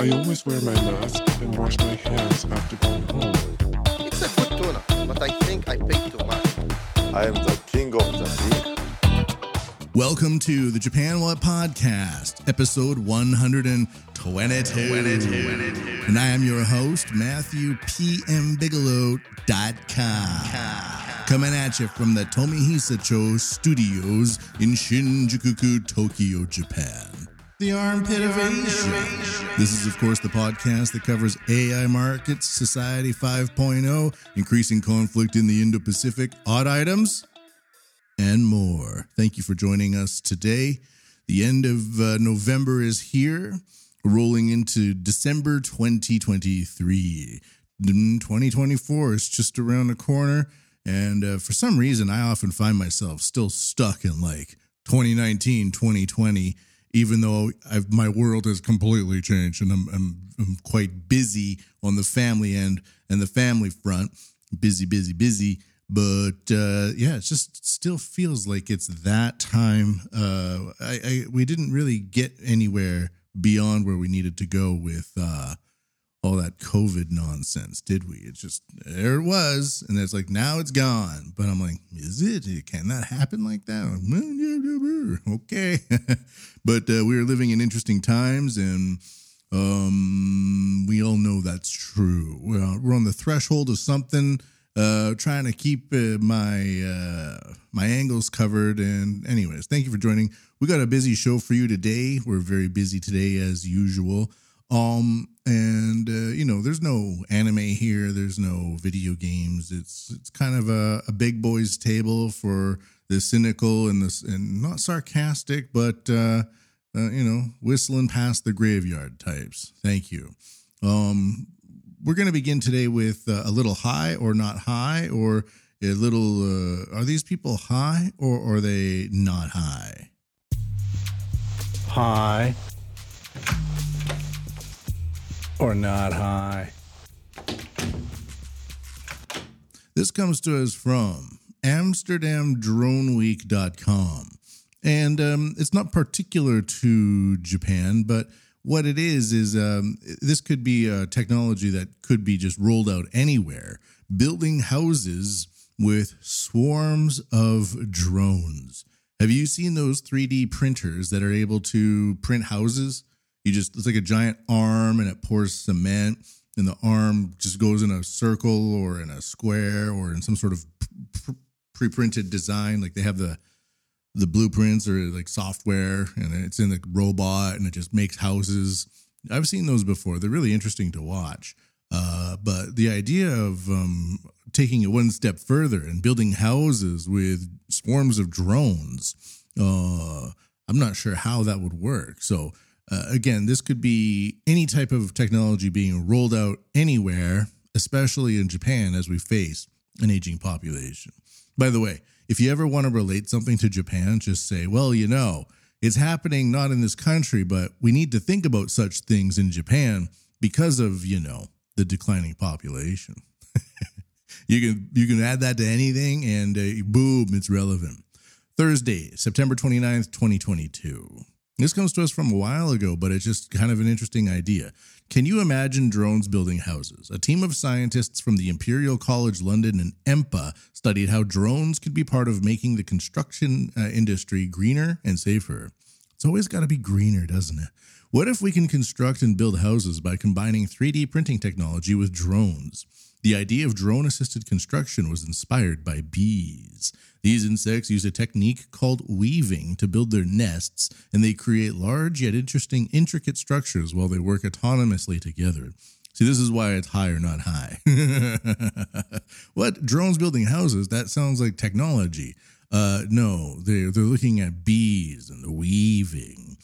I always wear my mask and wash my hands after going home. It's a good tuna, but I think I paid too much. I am the king of the ring. Welcome to the Japan Wut Podcast, episode 122. And I am your host, Matthew P.M. Bigelow.com. Coming at you from the Tomihisa Cho studios in Shinjuku, Tokyo, Japan. The armpit of Asia. This is, of course, the podcast that covers AI markets, Society 5.0, increasing conflict in the Indo Pacific, odd items, and more. Thank you for joining us today. The end of uh, November is here, rolling into December 2023. Mm, 2024 is just around the corner. And uh, for some reason, I often find myself still stuck in like 2019, 2020, even though I've, my world has completely changed and I'm, I'm, I'm quite busy on the family end and the family front. Busy, busy, busy but uh, yeah, it just still feels like it's that time. Uh, I, I, we didn't really get anywhere beyond where we needed to go with uh, all that COVID nonsense, did we? It's just there it was, and it's like now it's gone. But I'm like, is it? Can that happen like that? Okay, but uh, we are living in interesting times, and um, we all know that's true. we're on the threshold of something uh, trying to keep uh, my uh, my angles covered. And anyways, thank you for joining. We got a busy show for you today. We're very busy today as usual. Um, and uh, you know, there's no anime here. There's no video games. It's it's kind of a, a big boys table for the cynical and this and not sarcastic, but uh, uh, you know, whistling past the graveyard types. Thank you. Um, we're going to begin today with uh, a little high or not high, or a little. Uh, are these people high or are they not high? High or not high? This comes to us from AmsterdamDroneWeek.com. And um, it's not particular to Japan, but what it is is um, this could be a technology that could be just rolled out anywhere, building houses with swarms of drones. Have you seen those 3D printers that are able to print houses? You just it's like a giant arm and it pours cement and the arm just goes in a circle or in a square or in some sort of pre-printed design like they have the the blueprints or like software and it's in the robot and it just makes houses. I've seen those before. They're really interesting to watch. Uh, but the idea of um, taking it one step further and building houses with swarms of drones, uh, I'm not sure how that would work. So, uh, again, this could be any type of technology being rolled out anywhere, especially in Japan as we face an aging population. By the way, if you ever want to relate something to Japan, just say, well, you know, it's happening not in this country, but we need to think about such things in Japan because of, you know, the declining population. you can you can add that to anything and uh, boom, it's relevant. Thursday, September 29th, 2022. This comes to us from a while ago, but it's just kind of an interesting idea. Can you imagine drones building houses? A team of scientists from the Imperial College London and EMPA studied how drones could be part of making the construction uh, industry greener and safer. It's always got to be greener, doesn't it? What if we can construct and build houses by combining 3D printing technology with drones? The idea of drone assisted construction was inspired by bees. These insects use a technique called weaving to build their nests, and they create large yet interesting, intricate structures while they work autonomously together. See, this is why it's high or not high. what? Drones building houses? That sounds like technology. Uh, no, they're, they're looking at bees and the weaving,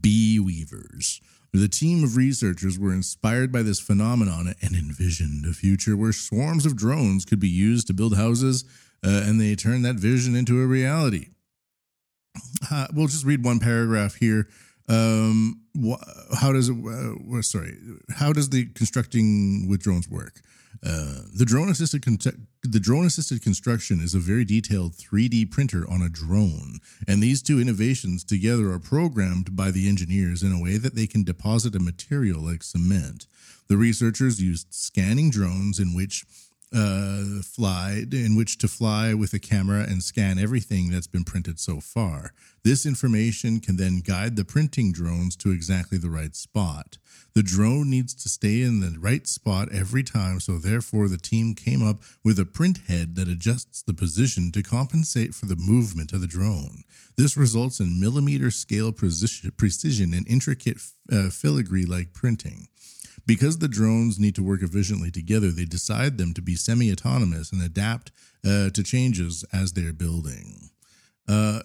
bee weavers. The team of researchers were inspired by this phenomenon and envisioned a future where swarms of drones could be used to build houses uh, and they turned that vision into a reality. Uh, we'll just read one paragraph here. Um, wh- how does it? Uh, sorry, how does the constructing with drones work? Uh, the drone assisted con- the drone assisted construction is a very detailed 3D printer on a drone, and these two innovations together are programmed by the engineers in a way that they can deposit a material like cement. The researchers used scanning drones in which uh, fly in which to fly with a camera and scan everything that's been printed so far. This information can then guide the printing drones to exactly the right spot. The drone needs to stay in the right spot every time, so therefore the team came up with a print head that adjusts the position to compensate for the movement of the drone. This results in millimeter scale precision and intricate uh, filigree like printing. Because the drones need to work efficiently together, they decide them to be semi autonomous and adapt uh, to changes as they're building. Uh,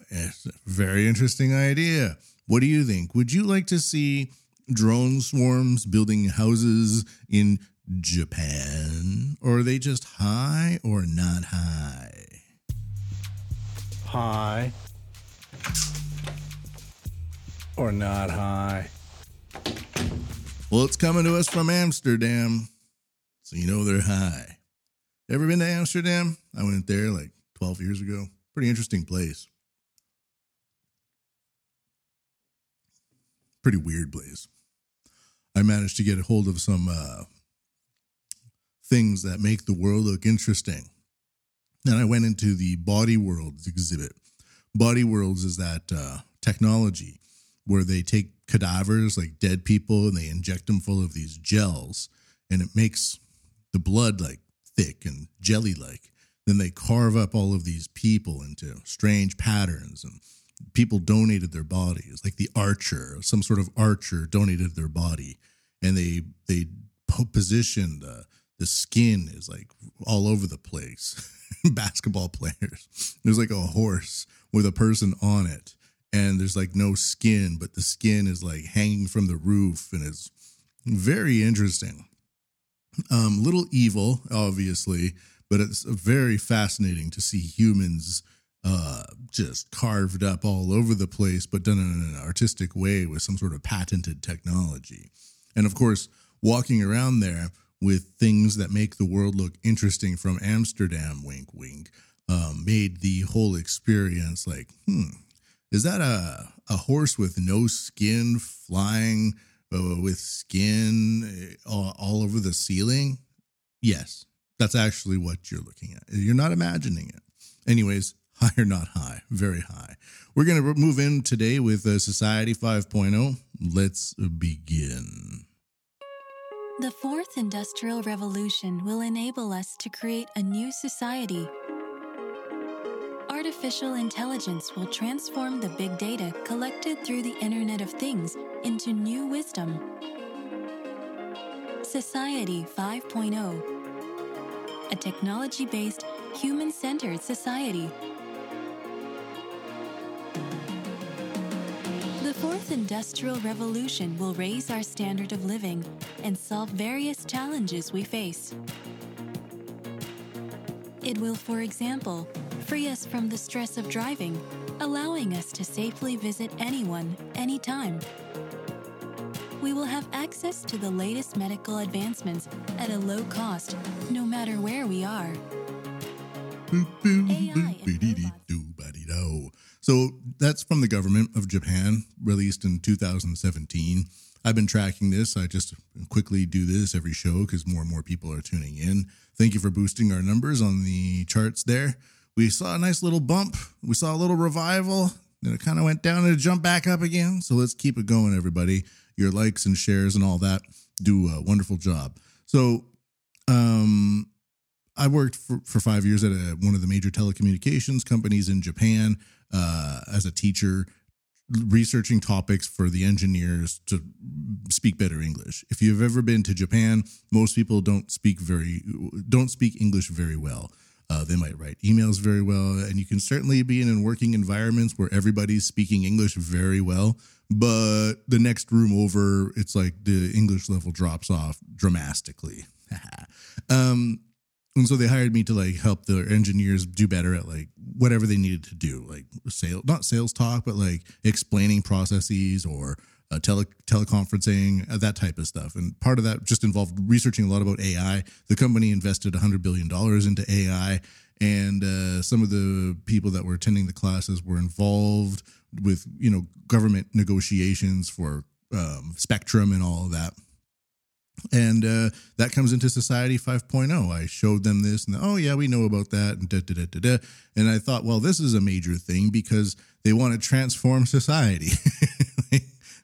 very interesting idea. What do you think? Would you like to see drone swarms building houses in Japan? Or are they just high or not high? High. Or not high. Well, it's coming to us from Amsterdam, so you know they're high. Ever been to Amsterdam? I went there like 12 years ago. Pretty interesting place. Pretty weird place. I managed to get a hold of some uh, things that make the world look interesting. Then I went into the Body Worlds exhibit. Body Worlds is that uh, technology where they take cadavers, like dead people, and they inject them full of these gels, and it makes the blood like thick and jelly like. Then they carve up all of these people into strange patterns, and people donated their bodies, like the archer, some sort of archer donated their body, and they they positioned the the skin is like all over the place. Basketball players, there's like a horse with a person on it and there's like no skin, but the skin is like hanging from the roof and it's very interesting. Um, little evil, obviously, but it's very fascinating to see humans uh, just carved up all over the place, but done in an artistic way with some sort of patented technology. And of course, walking around there with things that make the world look interesting from Amsterdam, wink, wink, um, made the whole experience like, hmm, is that a a horse with no skin flying uh, with skin uh, all, all over the ceiling? Yes, that's actually what you're looking at. You're not imagining it. Anyways, high or not high, very high. We're going to move in today with uh, Society 5.0. Let's begin. The fourth industrial revolution will enable us to create a new society artificial intelligence will transform the big data collected through the Internet of Things into new wisdom. Society 5.0 A technology based, human centered society. The fourth industrial revolution will raise our standard of living and solve various challenges we face. It will, for example, free us from the stress of driving, allowing us to safely visit anyone, anytime. We will have access to the latest medical advancements at a low cost, no matter where we are. So that's from the government of Japan, released in 2017. I've been tracking this. I just quickly do this every show because more and more people are tuning in. Thank you for boosting our numbers on the charts there we saw a nice little bump. We saw a little revival. Then it kind of went down and it jumped back up again. So let's keep it going, everybody. Your likes and shares and all that do a wonderful job. So, um, I worked for, for five years at a, one of the major telecommunications companies in Japan uh, as a teacher, researching topics for the engineers to speak better English. If you've ever been to Japan, most people don't speak very don't speak English very well. Uh, they might write emails very well, and you can certainly be in working environments where everybody's speaking English very well. But the next room over, it's like the English level drops off dramatically. um, And so they hired me to like help their engineers do better at like whatever they needed to do, like sales, not sales talk, but like explaining processes or uh, tele teleconferencing, uh, that type of stuff. And part of that just involved researching a lot about AI. The company invested $100 billion into AI. And uh, some of the people that were attending the classes were involved with, you know, government negotiations for um, spectrum and all of that and uh, that comes into society 5.0 i showed them this and oh yeah we know about that and da, da, da, da, da. and i thought well this is a major thing because they want to transform society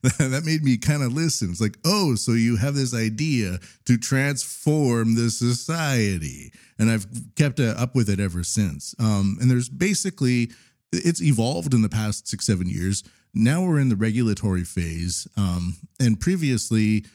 that made me kind of listen. It's like oh so you have this idea to transform the society. And i've kept uh, up with it ever since. Um, and there's basically it's evolved in the past six seven years. Now we're in the regulatory phase um, and previously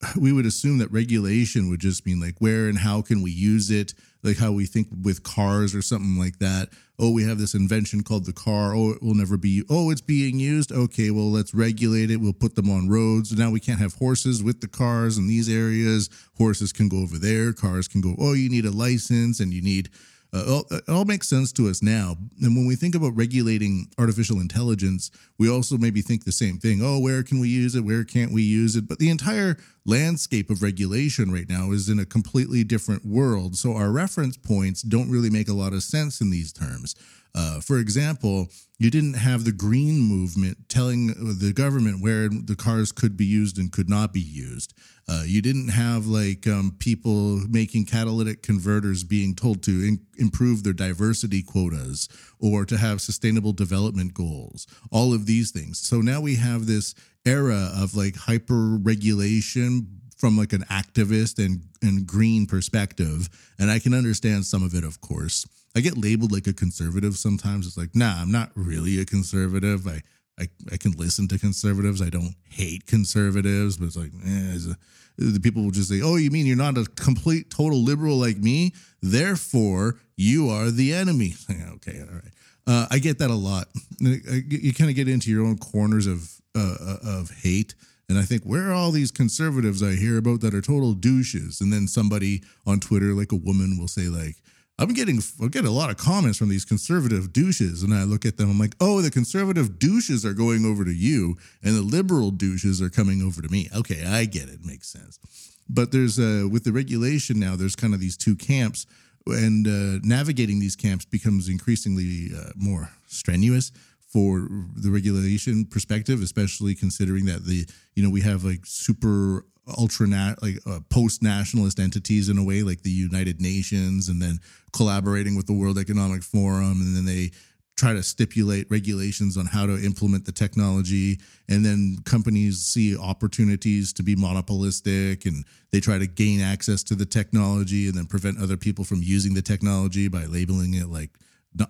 we would assume that regulation would just mean like where and how can we use it like how we think with cars or something like that oh we have this invention called the car oh it will never be oh it's being used okay well let's regulate it we'll put them on roads now we can't have horses with the cars in these areas horses can go over there cars can go oh you need a license and you need uh, it all makes sense to us now. And when we think about regulating artificial intelligence, we also maybe think the same thing. Oh, where can we use it? Where can't we use it? But the entire landscape of regulation right now is in a completely different world. So our reference points don't really make a lot of sense in these terms. Uh, for example, you didn't have the green movement telling the government where the cars could be used and could not be used. Uh, you didn't have like um, people making catalytic converters being told to in- improve their diversity quotas or to have sustainable development goals. All of these things. So now we have this era of like hyper regulation from like an activist and and green perspective and i can understand some of it of course. I get labeled like a conservative sometimes. It's like nah i'm not really a conservative. I i, I can listen to conservatives. I don't hate conservatives but it's like eh, it's a, the people will just say oh you mean you're not a complete total liberal like me? Therefore you are the enemy. Okay all right. Uh, i get that a lot. You kind of get into your own corners of uh, uh, of hate and I think, where are all these conservatives I hear about that are total douches? And then somebody on Twitter, like a woman, will say, like, I'm getting I get a lot of comments from these conservative douches, and I look at them. I'm like, oh, the conservative douches are going over to you, and the liberal douches are coming over to me. Okay, I get it, makes sense. But there's uh, with the regulation now, there's kind of these two camps, and uh, navigating these camps becomes increasingly uh, more strenuous for the regulation perspective, especially considering that the you know we have like super ultra nat like uh, post nationalist entities in a way like the United Nations, and then collaborating with the World Economic Forum, and then they try to stipulate regulations on how to implement the technology. And then companies see opportunities to be monopolistic and they try to gain access to the technology and then prevent other people from using the technology by labeling it like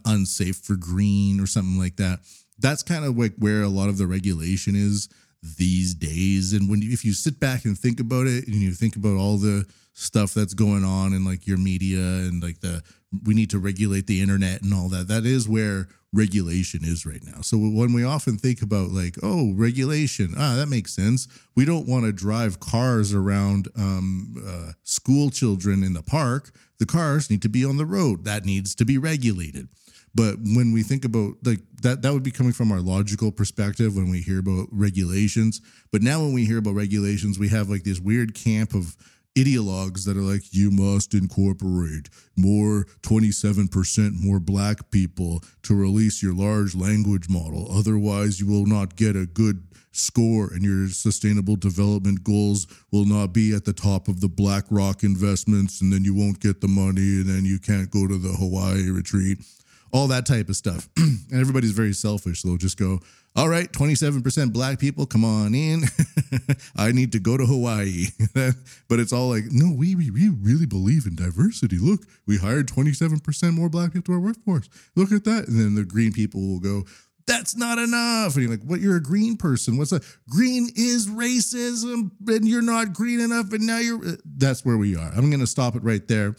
unsafe for green or something like that. That's kind of like where a lot of the regulation is these days. And when if you sit back and think about it, and you think about all the stuff that's going on in like your media and like the we need to regulate the internet and all that. That is where regulation is right now. So when we often think about like, oh, regulation, ah, that makes sense. We don't want to drive cars around um, uh, school children in the park. The cars need to be on the road. That needs to be regulated. But when we think about like that, that would be coming from our logical perspective when we hear about regulations. But now when we hear about regulations, we have like this weird camp of ideologues that are like, you must incorporate more 27% more black people to release your large language model. Otherwise, you will not get a good score and your sustainable development goals will not be at the top of the BlackRock investments. And then you won't get the money and then you can't go to the Hawaii retreat all that type of stuff. and everybody's very selfish. They'll just go, all right, 27% black people, come on in. I need to go to Hawaii. but it's all like, no, we, we, we really believe in diversity. Look, we hired 27% more black people to our workforce. Look at that. And then the green people will go, that's not enough. And you're like, what? You're a green person. What's that? Green is racism, and you're not green enough. And now you're. Uh, that's where we are. I'm going to stop it right there.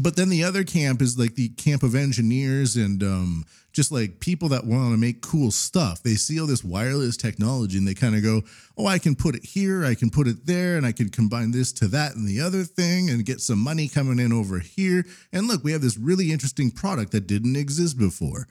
But then the other camp is like the camp of engineers and um, just like people that want to make cool stuff. They see all this wireless technology and they kind of go, "Oh, I can put it here, I can put it there, and I can combine this to that and the other thing, and get some money coming in over here." And look, we have this really interesting product that didn't exist before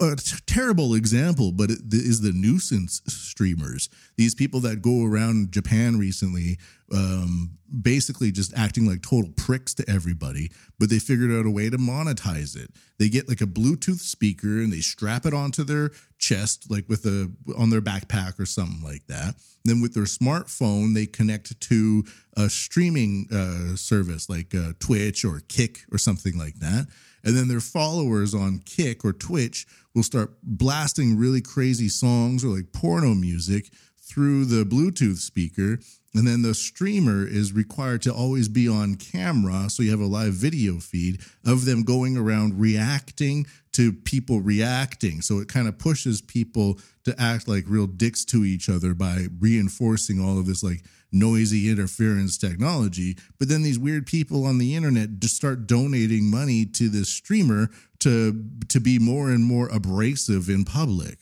a t- terrible example, but it is the nuisance streamers. These people that go around Japan recently, um, basically just acting like total pricks to everybody, but they figured out a way to monetize it. They get like a Bluetooth speaker and they strap it onto their chest, like with a on their backpack or something like that. Then with their smartphone, they connect to a streaming uh, service like uh, Twitch or Kick or something like that and then their followers on Kick or Twitch will start blasting really crazy songs or like porno music through the Bluetooth speaker. And then the streamer is required to always be on camera. So you have a live video feed of them going around reacting to people reacting. So it kind of pushes people to act like real dicks to each other by reinforcing all of this like noisy interference technology. But then these weird people on the internet just start donating money to this streamer to to be more and more abrasive in public.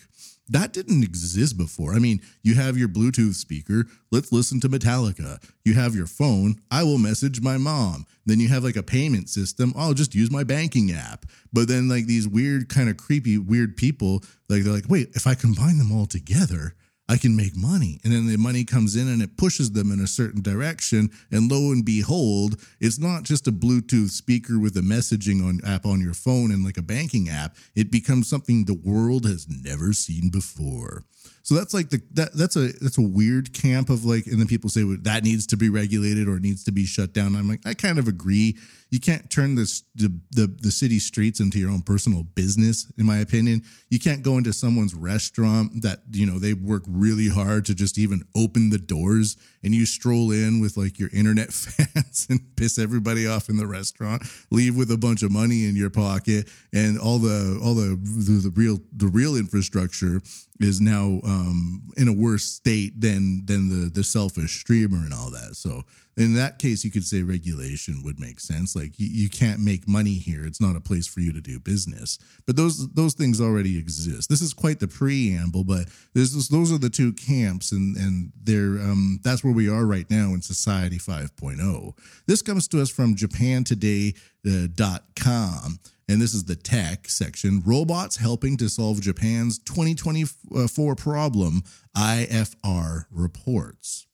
That didn't exist before. I mean, you have your Bluetooth speaker. Let's listen to Metallica. You have your phone. I will message my mom. Then you have like a payment system. I'll just use my banking app. But then, like, these weird, kind of creepy, weird people, like, they're like, wait, if I combine them all together, I can make money. And then the money comes in and it pushes them in a certain direction. And lo and behold, it's not just a Bluetooth speaker with a messaging on app on your phone and like a banking app. It becomes something the world has never seen before. So that's like the that that's a that's a weird camp of like, and then people say well, that needs to be regulated or needs to be shut down. I'm like, I kind of agree. You can't turn this the, the the city streets into your own personal business, in my opinion. You can't go into someone's restaurant that you know they work really hard to just even open the doors, and you stroll in with like your internet fans and piss everybody off in the restaurant, leave with a bunch of money in your pocket, and all the all the the, the real the real infrastructure is now um, in a worse state than than the the selfish streamer and all that. So in that case, you could say regulation would make sense. Like you, you can't make money here; it's not a place for you to do business. But those those things already exist. This is quite the preamble, but this, those are the two camps, and and they're um, that's where we are right now in Society 5.0. This comes to us from JapanToday.com. And this is the tech section. Robots helping to solve Japan's 2024 problem, IFR reports.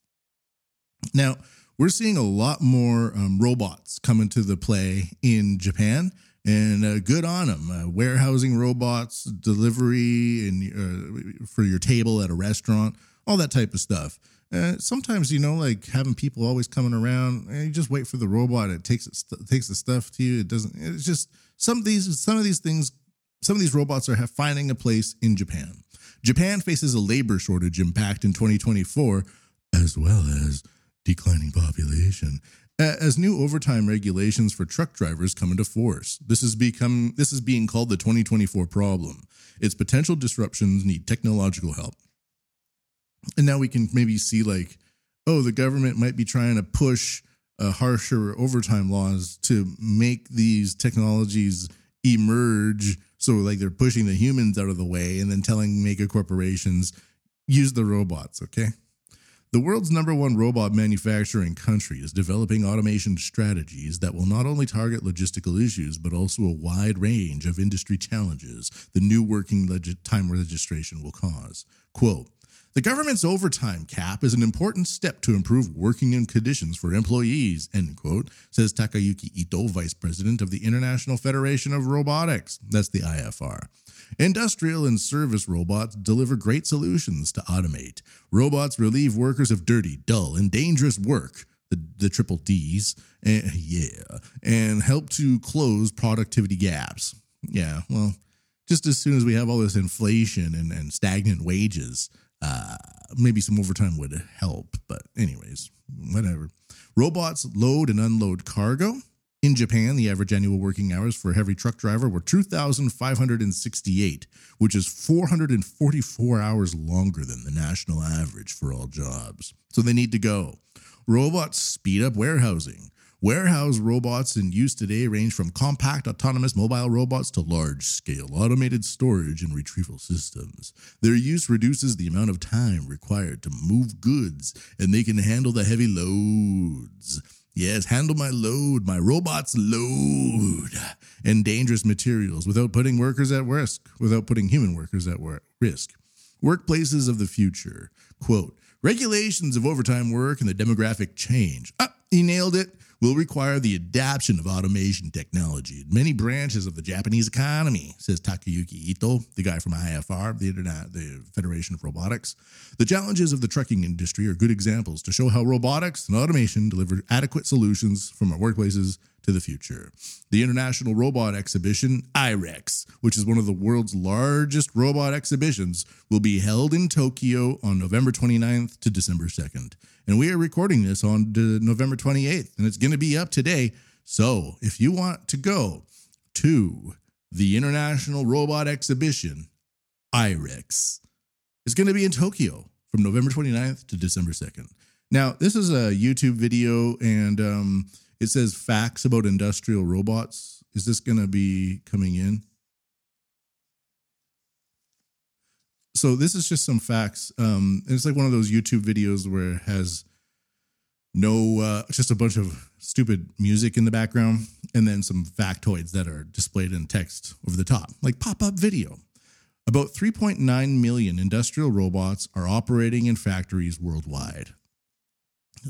Now, we're seeing a lot more um, robots come into the play in Japan, and uh, good on them. Uh, warehousing robots, delivery, and uh, for your table at a restaurant, all that type of stuff. Uh, sometimes you know, like having people always coming around, and you just wait for the robot. It takes it st- takes the stuff to you. It doesn't. It's just some of these some of these things. Some of these robots are finding a place in Japan. Japan faces a labor shortage impact in 2024, as well as declining population as new overtime regulations for truck drivers come into force. This is become this is being called the 2024 problem. Its potential disruptions need technological help. And now we can maybe see like, oh, the government might be trying to push uh, harsher overtime laws to make these technologies emerge. So like they're pushing the humans out of the way and then telling mega corporations use the robots. Okay. The world's number one robot manufacturing country is developing automation strategies that will not only target logistical issues, but also a wide range of industry challenges the new working leg- time registration will cause. Quote, the government's overtime cap is an important step to improve working conditions for employees, end quote, says Takayuki Ito, vice president of the International Federation of Robotics. That's the IFR. Industrial and service robots deliver great solutions to automate. Robots relieve workers of dirty, dull, and dangerous work, the, the triple D's, and, yeah, and help to close productivity gaps. Yeah, well, just as soon as we have all this inflation and, and stagnant wages, uh, maybe some overtime would help. But, anyways, whatever. Robots load and unload cargo. In Japan, the average annual working hours for a heavy truck driver were 2,568, which is 444 hours longer than the national average for all jobs. So they need to go. Robots speed up warehousing. Warehouse robots in use today range from compact autonomous mobile robots to large scale automated storage and retrieval systems. Their use reduces the amount of time required to move goods, and they can handle the heavy loads. Yes, handle my load, my robots load, and dangerous materials without putting workers at risk, without putting human workers at risk. Workplaces of the future. Quote, regulations of overtime work and the demographic change. Ah, he nailed it. Will require the adoption of automation technology in many branches of the Japanese economy, says Takayuki Ito, the guy from IFR, the Internet, the Federation of Robotics. The challenges of the trucking industry are good examples to show how robotics and automation deliver adequate solutions from our workplaces to the future. The International Robot Exhibition, IREX, which is one of the world's largest robot exhibitions, will be held in Tokyo on November 29th to December 2nd. And we are recording this on November 28th, and it's going to be up today. So if you want to go to the International Robot Exhibition, IREX, it's going to be in Tokyo from November 29th to December 2nd. Now, this is a YouTube video, and um, it says facts about industrial robots. Is this going to be coming in? So this is just some facts. Um, it's like one of those YouTube videos where it has no, uh, just a bunch of stupid music in the background, and then some factoids that are displayed in text over the top, like pop-up video. About 3.9 million industrial robots are operating in factories worldwide.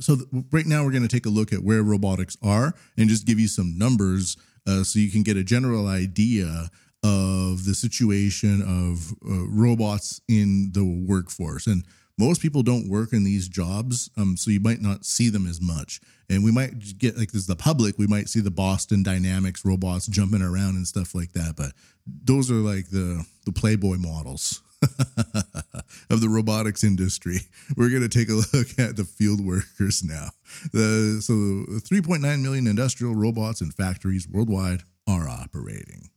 So th- right now we're going to take a look at where robotics are and just give you some numbers uh, so you can get a general idea of the situation of uh, robots in the workforce. And most people don't work in these jobs, um, so you might not see them as much. And we might get like this the public, we might see the Boston Dynamics robots jumping around and stuff like that. But those are like the the Playboy models. of the robotics industry. We're going to take a look at the field workers now. The, so, 3.9 million industrial robots in factories worldwide are operating.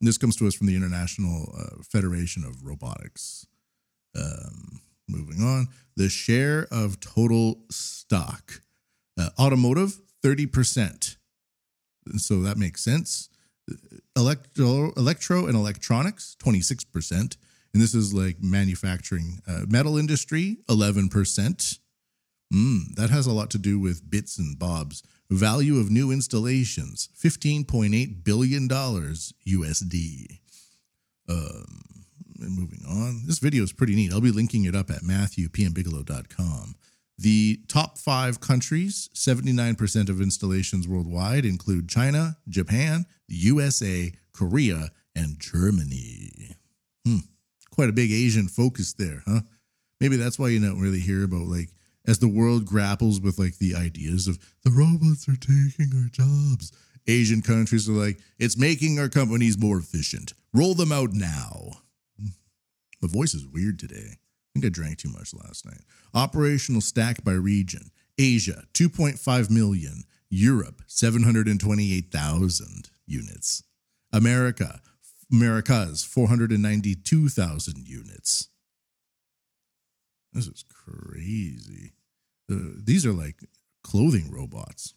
And this comes to us from the International uh, Federation of Robotics. Um, moving on, the share of total stock uh, automotive, 30%. And so that makes sense. Electro, electro and electronics, 26% and this is like manufacturing uh, metal industry 11% mm, that has a lot to do with bits and bobs. Value of new installations 15.8 billion dollars usd um, moving on. This video is pretty neat. I'll be linking it up at matthewpmbigelow.com the top five countries 79% of installations worldwide include china japan the usa korea and germany. Hmm quite a big Asian focus there, huh? Maybe that's why you don't really hear about like as the world grapples with like the ideas of the robots are taking our jobs. Asian countries are like, it's making our companies more efficient. Roll them out now. My voice is weird today. I think I drank too much last night. Operational stack by region Asia, 2.5 million. Europe, 728,000 units. America, Americas, 492,000 units. This is crazy. Uh, these are like clothing robots.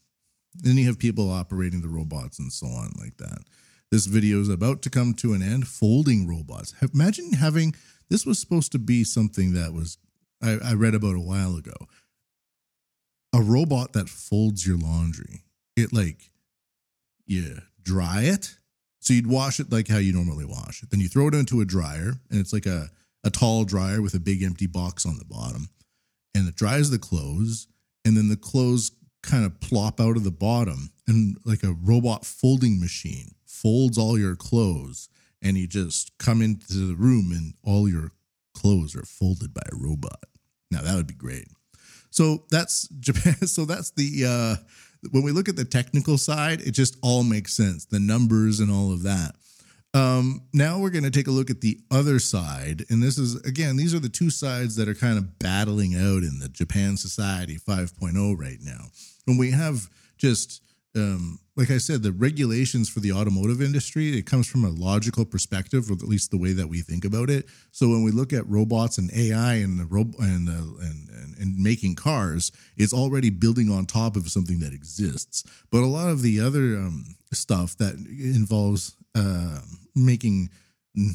Then you have people operating the robots and so on, like that. This video is about to come to an end. Folding robots. Imagine having this was supposed to be something that was I, I read about a while ago. A robot that folds your laundry. It like, yeah, dry it so you'd wash it like how you normally wash it. Then you throw it into a dryer, and it's like a, a tall dryer with a big empty box on the bottom. And it dries the clothes, and then the clothes kind of plop out of the bottom, and like a robot folding machine folds all your clothes, and you just come into the room, and all your clothes are folded by a robot. Now that would be great. So that's Japan. So that's the uh, when we look at the technical side, it just all makes sense, the numbers and all of that. Um, now we're going to take a look at the other side. And this is, again, these are the two sides that are kind of battling out in the Japan Society 5.0 right now. And we have just, um, like I said, the regulations for the automotive industry, it comes from a logical perspective, or at least the way that we think about it. So when we look at robots and AI and the ro- and, and, and and making cars, it's already building on top of something that exists. But a lot of the other um, stuff that involves uh, making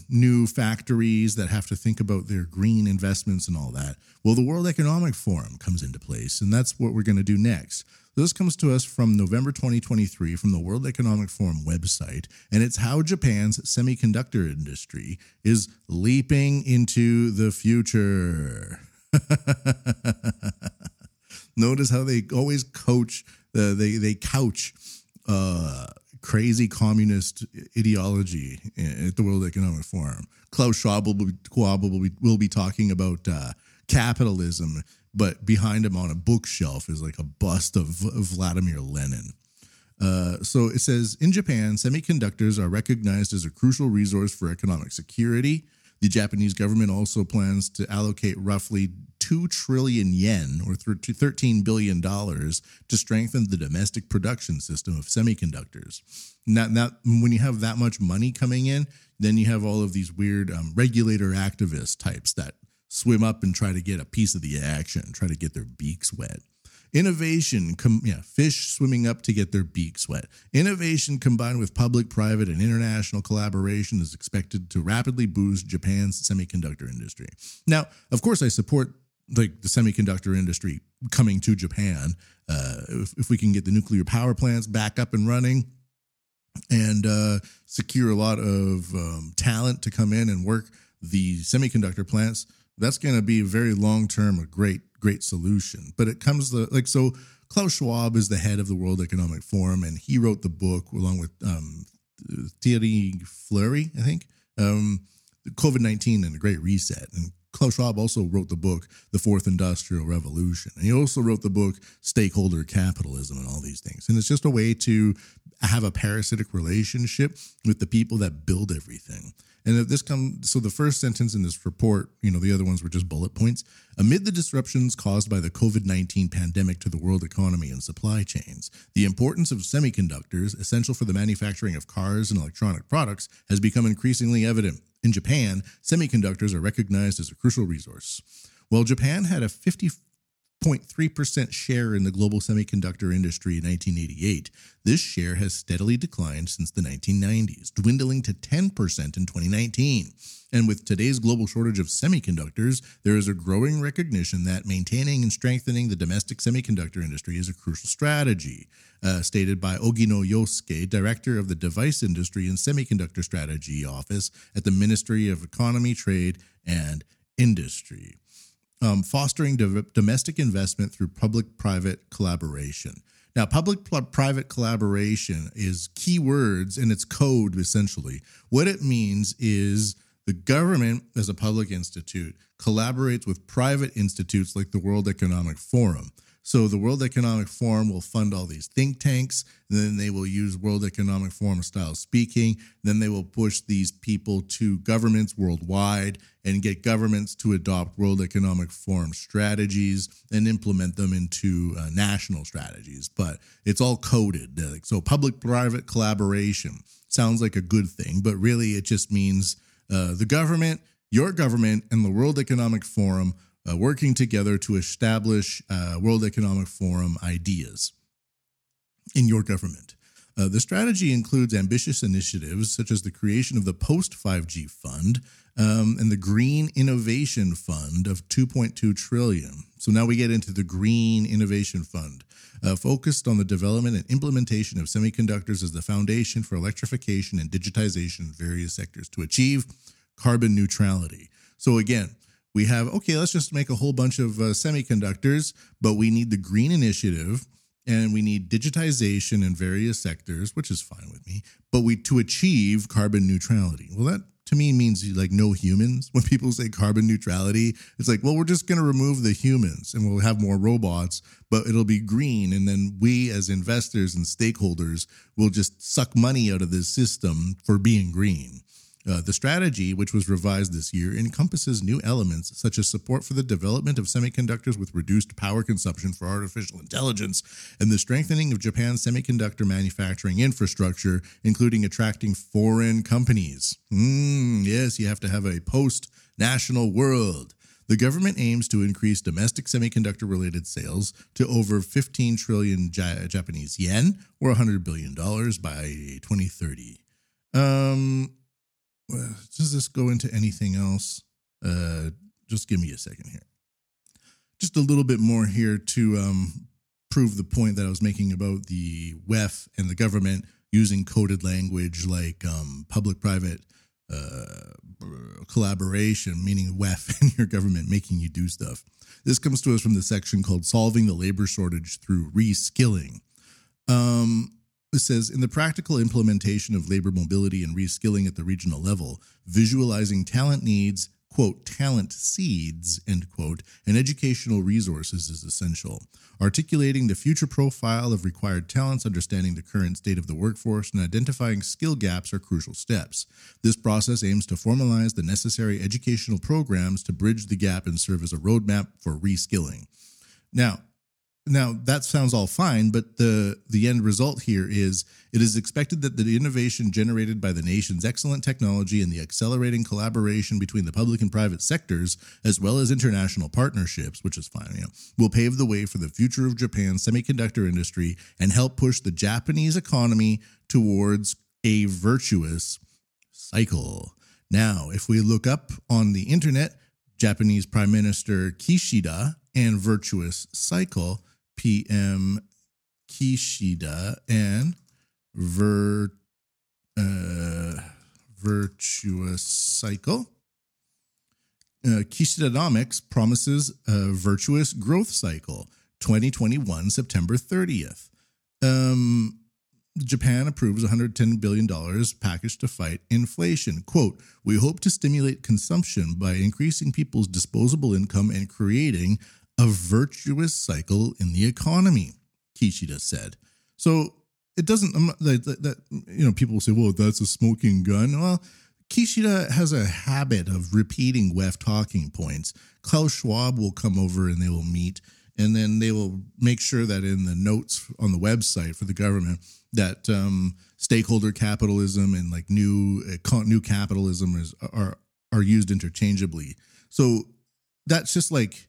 new factories that have to think about their green investments and all that, well, the World Economic Forum comes into place, and that's what we're going to do next. This comes to us from November 2023 from the World Economic Forum website, and it's how Japan's semiconductor industry is leaping into the future. Notice how they always coach, uh, they they couch uh, crazy communist ideology at the World Economic Forum. Klaus Schwab will be, will be, will be talking about uh, capitalism, but behind him on a bookshelf is like a bust of, Vladimir Lenin. Uh, so it says in Japan, semiconductors are recognized as a crucial resource for economic security. The Japanese government also plans to allocate roughly 2 trillion yen or $13 billion to strengthen the domestic production system of semiconductors. Now, now when you have that much money coming in, then you have all of these weird um, regulator activist types that swim up and try to get a piece of the action, try to get their beaks wet. Innovation, com- yeah, fish swimming up to get their beaks wet. Innovation combined with public, private, and international collaboration is expected to rapidly boost Japan's semiconductor industry. Now, of course, I support like the semiconductor industry coming to Japan. Uh, if, if we can get the nuclear power plants back up and running, and uh, secure a lot of um, talent to come in and work the semiconductor plants, that's going to be very long term a great great solution. But it comes the like so. Klaus Schwab is the head of the World Economic Forum, and he wrote the book along with um, Thierry Fleury, I think, um, COVID nineteen and the Great Reset. And Klaus Schwab also wrote the book The Fourth Industrial Revolution, and he also wrote the book Stakeholder Capitalism and all these things. And it's just a way to have a parasitic relationship with the people that build everything. And if this comes, so the first sentence in this report, you know, the other ones were just bullet points. Amid the disruptions caused by the COVID 19 pandemic to the world economy and supply chains, the importance of semiconductors, essential for the manufacturing of cars and electronic products, has become increasingly evident. In Japan, semiconductors are recognized as a crucial resource. While Japan had a 50 0.3% share in the global semiconductor industry in 1988. This share has steadily declined since the 1990s, dwindling to 10% in 2019. And with today's global shortage of semiconductors, there is a growing recognition that maintaining and strengthening the domestic semiconductor industry is a crucial strategy, uh, stated by Ogino Yosuke, director of the Device Industry and Semiconductor Strategy Office at the Ministry of Economy, Trade, and Industry um, fostering do- domestic investment through public private collaboration. Now, public private collaboration is keywords and it's code essentially. What it means is the government, as a public institute, collaborates with private institutes like the World Economic Forum. So the World Economic Forum will fund all these think tanks, then they will use World Economic Forum style speaking. Then they will push these people to governments worldwide and get governments to adopt World Economic Forum strategies and implement them into uh, national strategies. But it's all coded. So public private collaboration sounds like a good thing, but really it just means uh, the government, your government, and the World Economic Forum uh, working together to establish uh, World Economic Forum ideas in your government. Uh, the strategy includes ambitious initiatives such as the creation of the Post 5G Fund um, and the Green Innovation Fund of 2.2 trillion. So now we get into the Green Innovation Fund, uh, focused on the development and implementation of semiconductors as the foundation for electrification and digitization in various sectors to achieve carbon neutrality. So again, we have okay let's just make a whole bunch of uh, semiconductors but we need the green initiative and we need digitization in various sectors which is fine with me but we to achieve carbon neutrality. Well that to me means like no humans. When people say carbon neutrality it's like well we're just going to remove the humans and we'll have more robots but it'll be green. And then we as investors and stakeholders will just suck money out of this system for being green uh, the strategy, which was revised this year, encompasses new elements such as support for the development of semiconductors with reduced power consumption for artificial intelligence and the strengthening of Japan's semiconductor manufacturing infrastructure, including attracting foreign companies. Mm, yes, you have to have a post national world. The government aims to increase domestic semiconductor related sales to over 15 trillion ja- Japanese yen or 100 billion dollars by 2030. Um does this go into anything else? Uh just give me a second here. Just a little bit more here to um prove the point that I was making about the WEF and the government using coded language like um, public private uh, collaboration, meaning WEF and your government making you do stuff. This comes to us from the section called Solving the Labor Shortage Through Reskilling. Um, it says in the practical implementation of labor mobility and reskilling at the regional level, visualizing talent needs, quote, talent seeds, end quote, and educational resources is essential. Articulating the future profile of required talents, understanding the current state of the workforce, and identifying skill gaps are crucial steps. This process aims to formalize the necessary educational programs to bridge the gap and serve as a roadmap for reskilling. Now, now that sounds all fine, but the the end result here is it is expected that the innovation generated by the nation's excellent technology and the accelerating collaboration between the public and private sectors, as well as international partnerships, which is fine, you know, will pave the way for the future of Japan's semiconductor industry and help push the Japanese economy towards a virtuous cycle. Now, if we look up on the internet, Japanese Prime Minister Kishida and virtuous cycle PM Kishida and Ver, uh, Virtuous Cycle. Uh, Kishidanomics promises a virtuous growth cycle 2021, September 30th. Um, Japan approves $110 billion package to fight inflation. Quote, we hope to stimulate consumption by increasing people's disposable income and creating a virtuous cycle in the economy, Kishida said. So it doesn't, that, that, you know, people will say, well, that's a smoking gun. Well, Kishida has a habit of repeating WEF talking points. Klaus Schwab will come over and they will meet, and then they will make sure that in the notes on the website for the government that um, stakeholder capitalism and like new uh, new capitalism is are are used interchangeably. So that's just like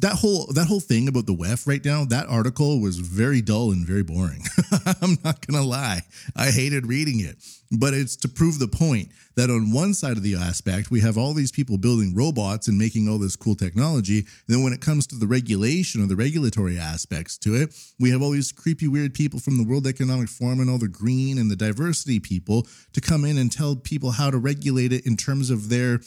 that whole that whole thing about the WEF right now, that article was very dull and very boring. I'm not gonna lie. I hated reading it. But it's to prove the point that on one side of the aspect, we have all these people building robots and making all this cool technology. Then when it comes to the regulation or the regulatory aspects to it, we have all these creepy, weird people from the World Economic Forum and all the green and the diversity people to come in and tell people how to regulate it in terms of their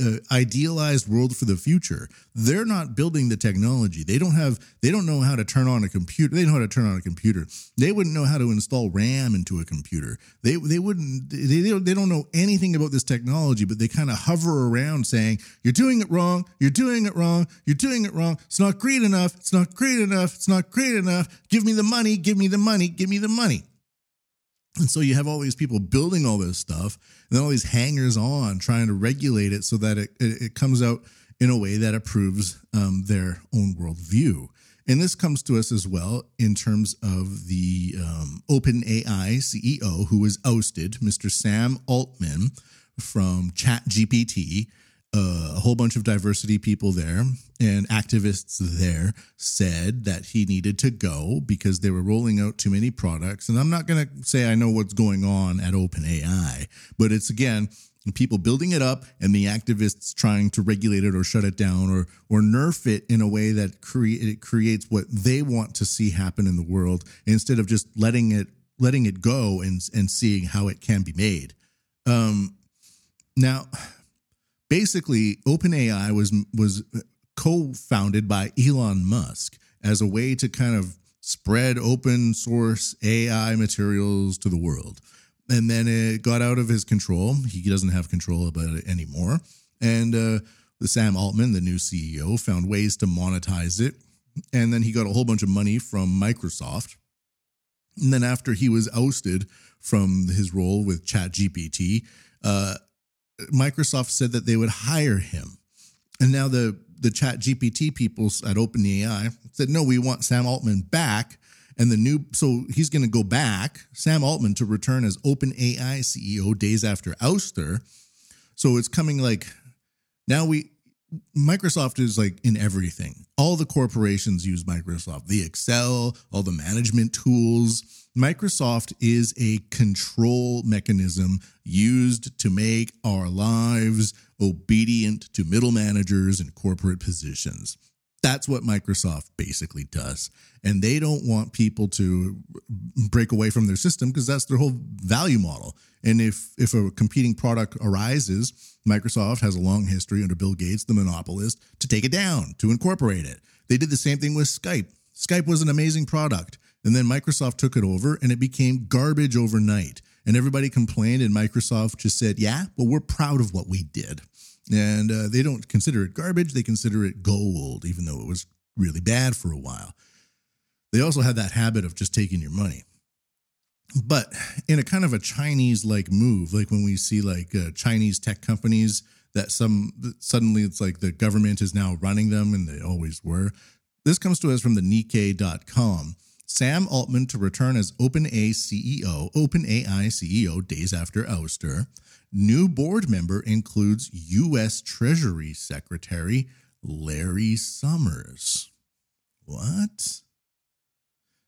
uh, idealized world for the future. They're not building the technology. They don't have, they don't know how to turn on a computer. They know how to turn on a computer. They wouldn't know how to install RAM into a computer. They, they wouldn't they, they, don't, know anything about this technology, but they kind of hover around saying, You're doing it wrong. You're doing it wrong. You're doing it wrong. It's not great enough. It's not great enough. It's not great enough. Give me the money. Give me the money. Give me the money. And so you have all these people building all this stuff, and then all these hangers on trying to regulate it so that it, it, it comes out in a way that approves um, their own worldview. And this comes to us as well in terms of the um, OpenAI CEO who was ousted, Mr. Sam Altman from ChatGPT. Uh, a whole bunch of diversity people there and activists there said that he needed to go because they were rolling out too many products. And I'm not going to say I know what's going on at OpenAI, but it's again, people building it up and the activists trying to regulate it or shut it down or or nerf it in a way that it creates what they want to see happen in the world instead of just letting it letting it go and and seeing how it can be made. Um, now, basically, OpenAI was was co-founded by Elon Musk as a way to kind of spread open source AI materials to the world and then it got out of his control. He doesn't have control about it anymore. And uh, the Sam Altman, the new CEO, found ways to monetize it. And then he got a whole bunch of money from Microsoft. And then after he was ousted from his role with ChatGPT, uh, Microsoft said that they would hire him. And now the the chat GPT people at OpenAI said, no, we want Sam Altman back and the new, so he's going to go back, Sam Altman, to return as OpenAI CEO days after ouster. So it's coming like now we, Microsoft is like in everything. All the corporations use Microsoft, the Excel, all the management tools. Microsoft is a control mechanism used to make our lives obedient to middle managers and corporate positions. That's what Microsoft basically does. And they don't want people to break away from their system because that's their whole value model. And if if a competing product arises, Microsoft has a long history under Bill Gates, the monopolist, to take it down, to incorporate it. They did the same thing with Skype. Skype was an amazing product. And then Microsoft took it over and it became garbage overnight. And everybody complained, and Microsoft just said, Yeah, well, we're proud of what we did. And uh, they don't consider it garbage, they consider it gold, even though it was really bad for a while. They also had that habit of just taking your money. But in a kind of a Chinese like move, like when we see like uh, Chinese tech companies that some suddenly it's like the government is now running them and they always were. This comes to us from the Nikkei.com. Sam Altman to return as OpenAI CEO, OpenAI CEO days after ouster. New board member includes U.S. Treasury Secretary Larry Summers. What?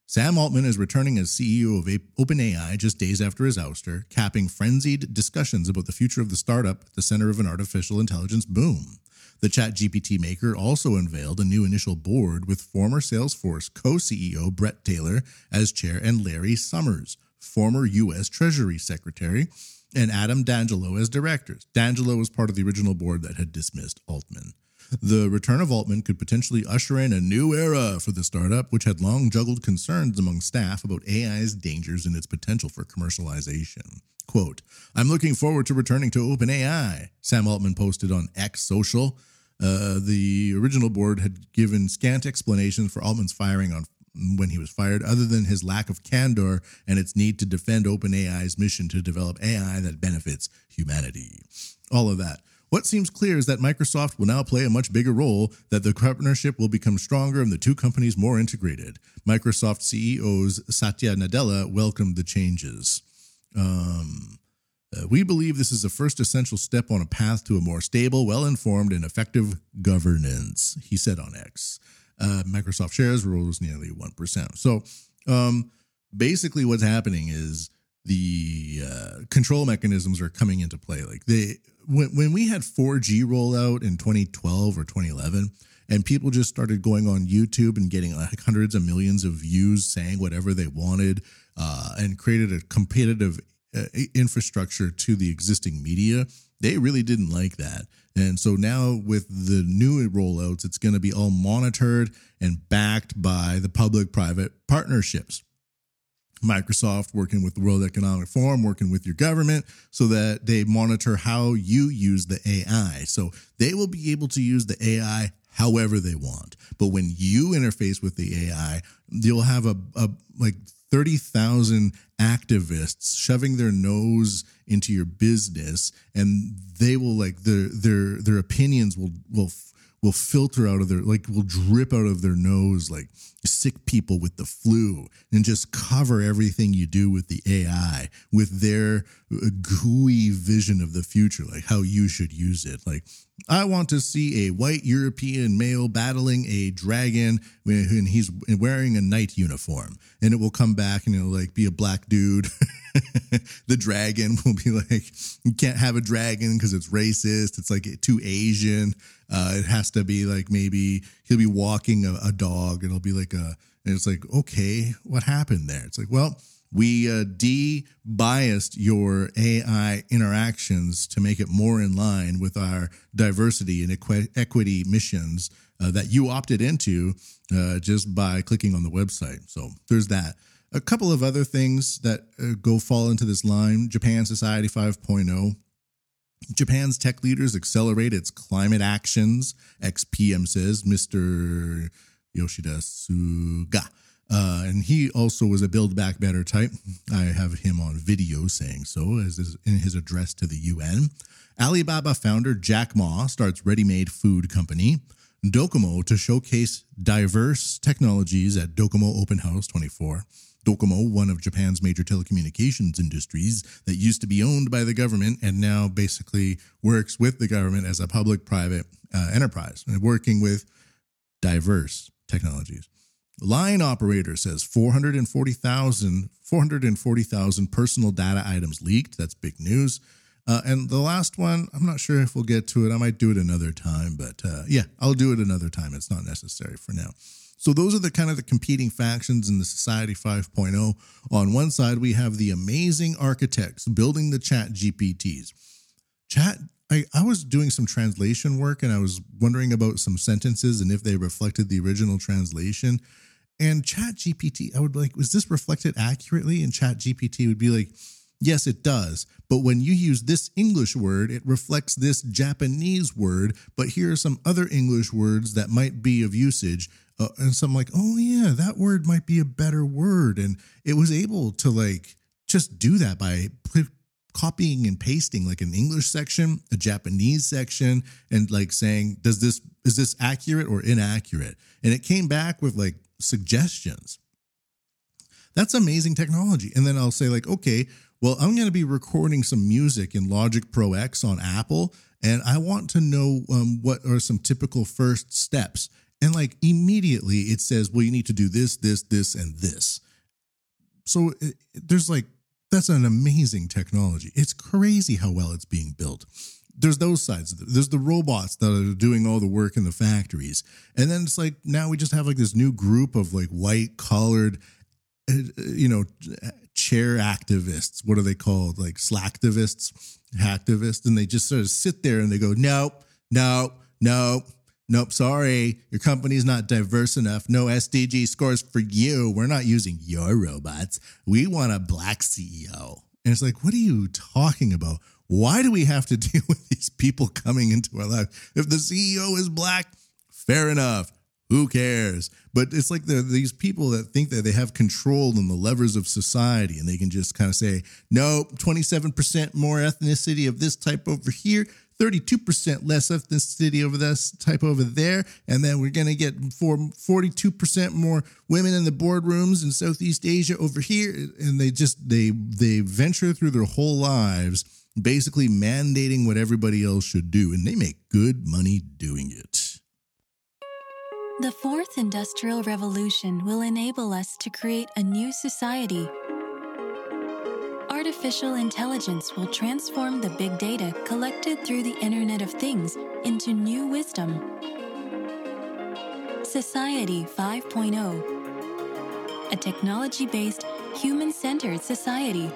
Sam Altman is returning as CEO of OpenAI just days after his ouster, capping frenzied discussions about the future of the startup at the center of an artificial intelligence boom. The ChatGPT maker also unveiled a new initial board with former Salesforce co CEO Bret Taylor as chair and Larry Summers, former U.S. Treasury Secretary, and Adam D'Angelo as directors. D'Angelo was part of the original board that had dismissed Altman. The return of Altman could potentially usher in a new era for the startup, which had long juggled concerns among staff about AI's dangers and its potential for commercialization. Quote, I'm looking forward to returning to OpenAI, Sam Altman posted on X Social. Uh, the original board had given scant explanations for Altman's firing on when he was fired, other than his lack of candor and its need to defend OpenAI's mission to develop AI that benefits humanity. All of that. What seems clear is that Microsoft will now play a much bigger role, that the partnership will become stronger and the two companies more integrated. Microsoft CEOs Satya Nadella welcomed the changes. Um, uh, we believe this is the first essential step on a path to a more stable, well informed, and effective governance, he said on X. Uh, Microsoft shares rose nearly 1%. So um, basically, what's happening is the uh, control mechanisms are coming into play. Like they, when, when we had 4G rollout in 2012 or 2011, and people just started going on YouTube and getting like hundreds of millions of views saying whatever they wanted uh, and created a competitive uh, infrastructure to the existing media, they really didn't like that. And so now with the new rollouts, it's going to be all monitored and backed by the public private partnerships. Microsoft working with the World Economic Forum, working with your government so that they monitor how you use the AI. So they will be able to use the AI however they want. But when you interface with the AI, you'll have a, a like 30,000 activists shoving their nose into your business and they will like their their their opinions will will will filter out of their like will drip out of their nose like sick people with the flu and just cover everything you do with the AI with their uh, gooey vision of the future like how you should use it. Like I want to see a white European male battling a dragon and he's wearing a knight uniform and it will come back and it'll like be a black dude. The dragon will be like you can't have a dragon because it's racist. It's like too asian uh, it has to be like maybe he'll be walking a, a dog and it'll be like a and it's like okay what happened there it's like well we uh, de-biased your AI interactions to make it more in line with our diversity and equi- equity missions uh, that you opted into uh, just by clicking on the website. So there's that. A couple of other things that uh, go fall into this line Japan Society 5.0. Japan's tech leaders accelerate its climate actions, XPM says, Mr. Yoshida Suga. Uh, and he also was a Build Back Better type. I have him on video saying so as his, in his address to the UN. Alibaba founder Jack Ma starts ready made food company. Docomo to showcase diverse technologies at Docomo Open House 24. Docomo, one of Japan's major telecommunications industries that used to be owned by the government and now basically works with the government as a public private uh, enterprise and working with diverse technologies. Line operator says 440,000 440,000 personal data items leaked. That's big news. Uh, and the last one, I'm not sure if we'll get to it. I might do it another time, but uh, yeah, I'll do it another time. It's not necessary for now. So those are the kind of the competing factions in the Society 5.0. On one side, we have the amazing architects building the Chat GPTs. Chat. I, I was doing some translation work and I was wondering about some sentences and if they reflected the original translation. And Chat GPT, I would be like, was this reflected accurately? And Chat GPT would be like, Yes, it does. But when you use this English word, it reflects this Japanese word. But here are some other English words that might be of usage. Uh, and so I'm like, oh, yeah, that word might be a better word. And it was able to like just do that by p- copying and pasting like an English section, a Japanese section, and like saying, does this, is this accurate or inaccurate? And it came back with like suggestions. That's amazing technology. And then I'll say, like, okay, well, I'm going to be recording some music in Logic Pro X on Apple, and I want to know um, what are some typical first steps. And like immediately it says, well, you need to do this, this, this, and this. So it, there's like, that's an amazing technology. It's crazy how well it's being built. There's those sides. There's the robots that are doing all the work in the factories. And then it's like now we just have like this new group of like white collared uh, you know, chair activists. What are they called? Like slacktivists, hacktivists. And they just sort of sit there and they go, nope, nope, nope, nope, sorry. Your company's not diverse enough. No SDG scores for you. We're not using your robots. We want a black CEO. And it's like, what are you talking about? Why do we have to deal with these people coming into our life? If the CEO is black, fair enough who cares? But it's like these people that think that they have control on the levers of society and they can just kind of say, no, 27% more ethnicity of this type over here, 32% less ethnicity over this type over there. And then we're going to get for 42% more women in the boardrooms in Southeast Asia over here. And they just, they, they venture through their whole lives basically mandating what everybody else should do. And they make good money doing it. The fourth industrial revolution will enable us to create a new society. Artificial intelligence will transform the big data collected through the Internet of Things into new wisdom. Society 5.0 A technology based, human centered society.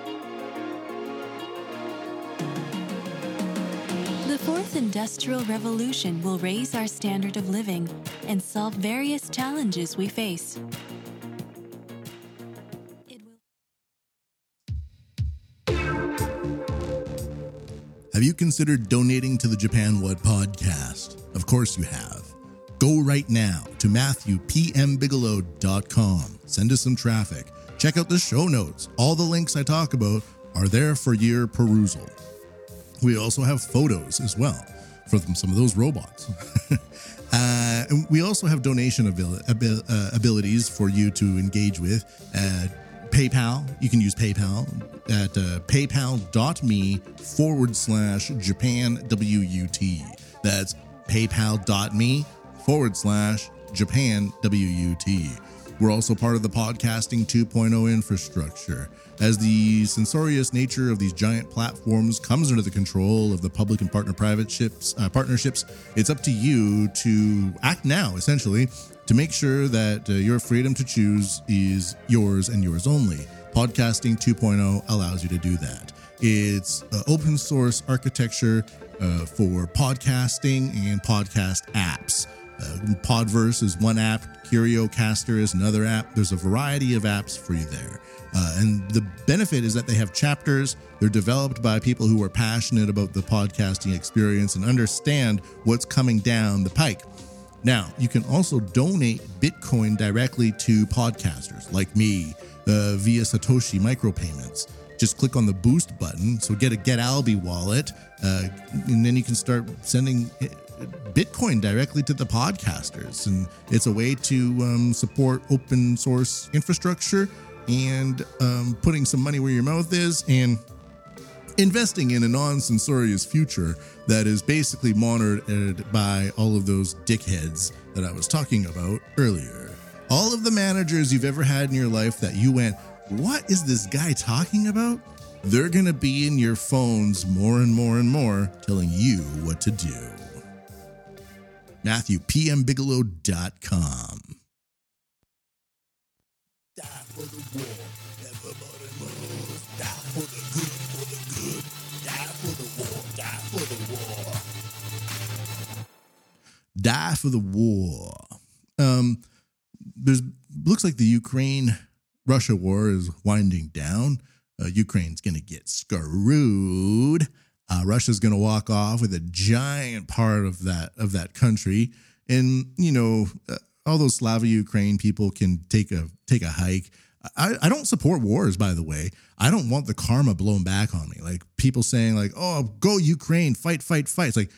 The fourth industrial revolution will raise our standard of living and solve various challenges we face. Have you considered donating to the Japan Wut podcast? Of course you have. Go right now to MatthewPMBigelow.com. Send us some traffic. Check out the show notes. All the links I talk about are there for your perusal. We also have photos as well for some of those robots. uh, and we also have donation abil- abil- uh, abilities for you to engage with. Uh, PayPal, you can use PayPal at uh, paypal.me forward slash Japan WUT. That's paypal.me forward slash Japan WUT. We're also part of the podcasting 2.0 infrastructure. As the censorious nature of these giant platforms comes under the control of the public and partner private uh, partnerships, it's up to you to act now, essentially, to make sure that uh, your freedom to choose is yours and yours only. Podcasting 2.0 allows you to do that. It's uh, open source architecture uh, for podcasting and podcast apps. Uh, Podverse is one app, CurioCaster is another app. There's a variety of apps for you there. Uh, and the benefit is that they have chapters. They're developed by people who are passionate about the podcasting experience and understand what's coming down the pike. Now, you can also donate Bitcoin directly to podcasters like me uh, via Satoshi micropayments. Just click on the boost button. So get a Get Alby wallet, uh, and then you can start sending Bitcoin directly to the podcasters. And it's a way to um, support open source infrastructure and um, putting some money where your mouth is and investing in a non censorious future that is basically monitored by all of those dickheads that I was talking about earlier. All of the managers you've ever had in your life that you went, What is this guy talking about? They're going to be in your phones more and more and more telling you what to do. MatthewPMBigelow.com. Die for the war. Never more. Die for the good. For the good. Die for the war. Die for the war. Die for the war. Um, there's looks like the Ukraine Russia war is winding down. Uh, Ukraine's going to get screwed. Uh, Russia's going to walk off with a giant part of that of that country, and you know uh, all those Slava Ukraine people can take a take a hike. I, I don't support wars, by the way. I don't want the karma blown back on me. Like people saying, like, "Oh, go Ukraine, fight, fight, fight." It's like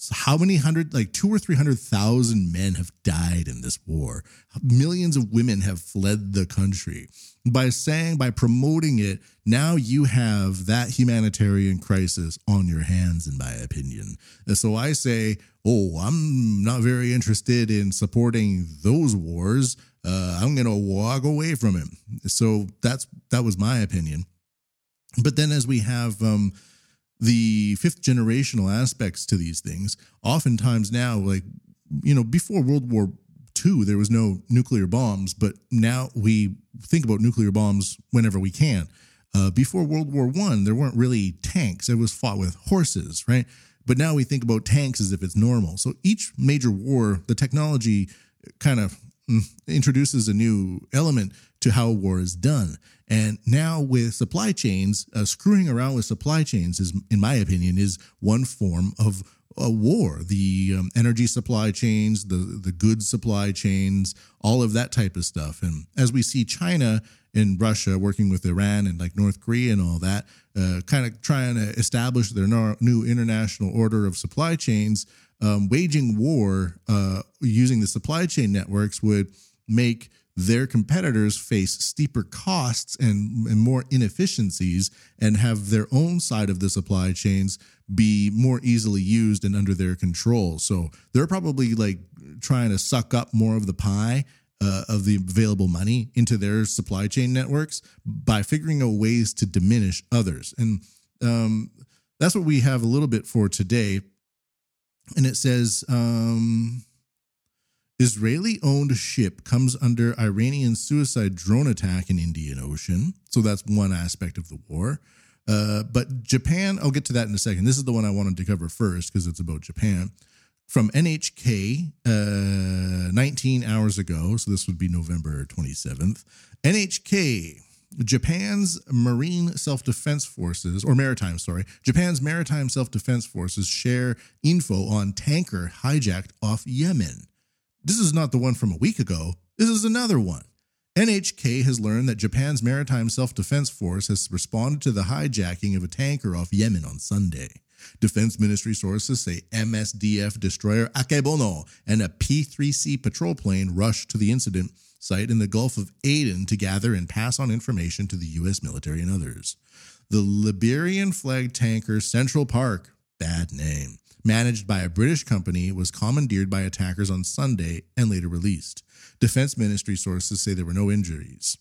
so how many hundred, like two or three hundred thousand men have died in this war? Millions of women have fled the country. By saying, by promoting it, now you have that humanitarian crisis on your hands, in my opinion. And so I say, oh, I'm not very interested in supporting those wars. Uh, I'm going to walk away from it. So that's that was my opinion. But then as we have um, the fifth generational aspects to these things. Oftentimes now, like, you know, before World War II, there was no nuclear bombs, but now we think about nuclear bombs whenever we can. Uh, before World War One, there weren't really tanks. It was fought with horses, right? But now we think about tanks as if it's normal. So each major war, the technology kind of mm, introduces a new element to how war is done. And now with supply chains, uh, screwing around with supply chains is, in my opinion, is one form of a war. The um, energy supply chains, the the goods supply chains, all of that type of stuff. And as we see China and Russia working with Iran and like North Korea and all that, uh, kind of trying to establish their new international order of supply chains, um, waging war uh, using the supply chain networks would make their competitors face steeper costs and, and more inefficiencies and have their own side of the supply chains be more easily used and under their control. So they're probably like trying to suck up more of the pie uh, of the available money into their supply chain networks by figuring out ways to diminish others. And um, that's what we have a little bit for today. And it says, um, Israeli owned ship comes under Iranian suicide drone attack in Indian Ocean. So that's one aspect of the war. Uh, but Japan, I'll get to that in a second. This is the one I wanted to cover first because it's about Japan. From NHK, uh, 19 hours ago, so this would be November 27th. NHK, Japan's Marine Self Defense Forces, or Maritime, sorry, Japan's Maritime Self Defense Forces share info on tanker hijacked off Yemen. This is not the one from a week ago. This is another one. NHK has learned that Japan's Maritime Self Defense Force has responded to the hijacking of a tanker off Yemen on Sunday. Defense Ministry sources say MSDF destroyer Akebono and a P 3C patrol plane rushed to the incident site in the Gulf of Aden to gather and pass on information to the U.S. military and others. The Liberian flagged tanker Central Park, bad name, managed by a British company, was commandeered by attackers on Sunday and later released. Defense Ministry sources say there were no injuries.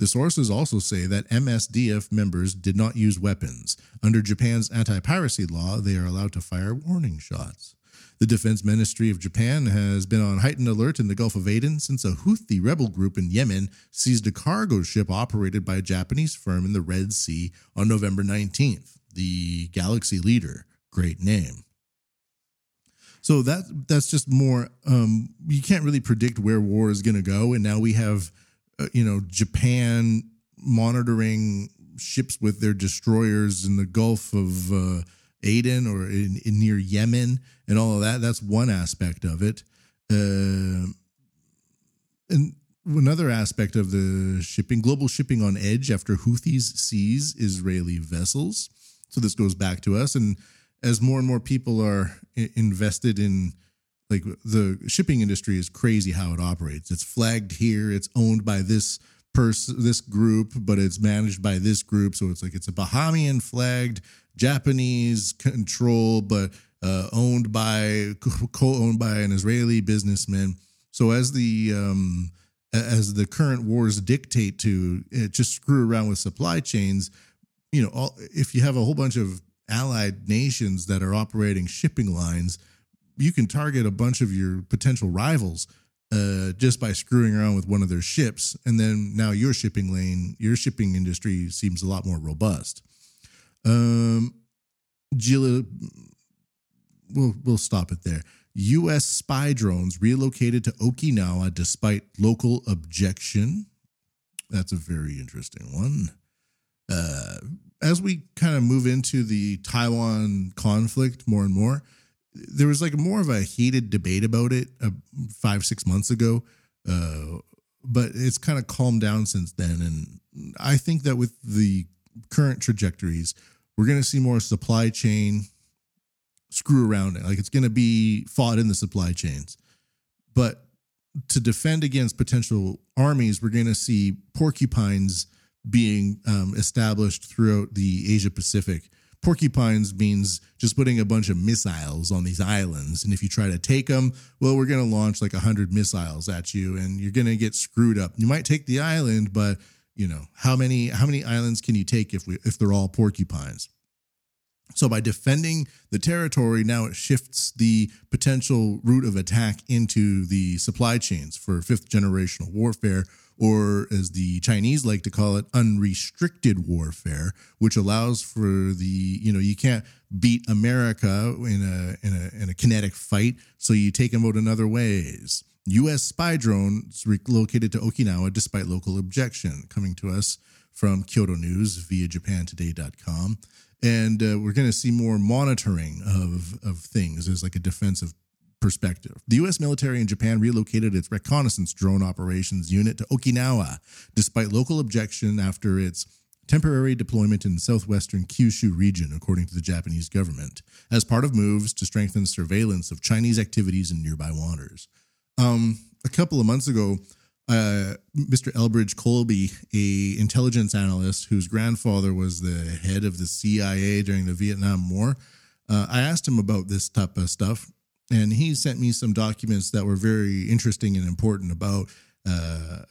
The sources also say that MSDF members did not use weapons. Under Japan's anti piracy law, they are allowed to fire warning shots. The Defense Ministry of Japan has been on heightened alert in the Gulf of Aden since a Houthi rebel group in Yemen seized a cargo ship operated by a Japanese firm in the Red Sea on November 19th. The Galaxy Leader, great name. So that that's just more. Um, you can't really predict where war is going to go, and now we have, uh, you know, Japan monitoring ships with their destroyers in the Gulf of uh, Aden or in, in, near Yemen and all of that. That's one aspect of it. Uh, and another aspect of the shipping, global shipping on edge after Houthis seize Israeli vessels. So this goes back to us and as more and more people are invested in like the shipping industry is crazy how it operates. It's flagged here, it's owned by this person, this group, but it's managed by this group. So it's like it's a Bahamian flagged Japanese control, but uh, owned by co-owned by an Israeli businessman. So as the um, as the current wars dictate to uh, just screw around with supply chains, you know, all, if you have a whole bunch of allied nations that are operating shipping lines, you can target a bunch of your potential rivals uh, just by screwing around with one of their ships, and then now your shipping lane, your shipping industry seems a lot more robust. Um, Gila, we'll we'll stop it there. U.S. spy drones relocated to Okinawa despite local objection. That's a very interesting one. Uh, as we kind of move into the Taiwan conflict more and more, there was like more of a heated debate about it uh, five six months ago, uh, but it's kind of calmed down since then. And I think that with the current trajectories, we're going to see more supply chain screw around it. Like it's going to be fought in the supply chains, but to defend against potential armies, we're going to see porcupines being um, established throughout the Asia Pacific. Porcupines means just putting a bunch of missiles on these islands. And if you try to take them well we're going to launch like 100 missiles at you and you're going to get screwed up. You might take the island but you know how many how many islands can you take if we if they're all porcupines? So by defending the territory now it shifts the potential route of attack into the supply chains for fifth generational warfare or as the Chinese like to call it, unrestricted warfare, which allows for the, you know, you can't beat America in a in a in a kinetic fight, so you take them out in other ways. U.S. spy drones relocated to Okinawa despite local objection, coming to us from Kyodo News via JapanToday.com. And uh, we're going to see more monitoring of, of things as like a defensive perspective. The U.S. military in Japan relocated its reconnaissance drone operations unit to Okinawa, despite local objection after its temporary deployment in southwestern Kyushu region, according to the Japanese government, as part of moves to strengthen surveillance of Chinese activities in nearby waters. Um, a couple of months ago, uh, Mr. Elbridge Colby, a intelligence analyst whose grandfather was the head of the CIA during the Vietnam War, uh, I asked him about this type of stuff, and he sent me some documents that were very interesting and important about uh,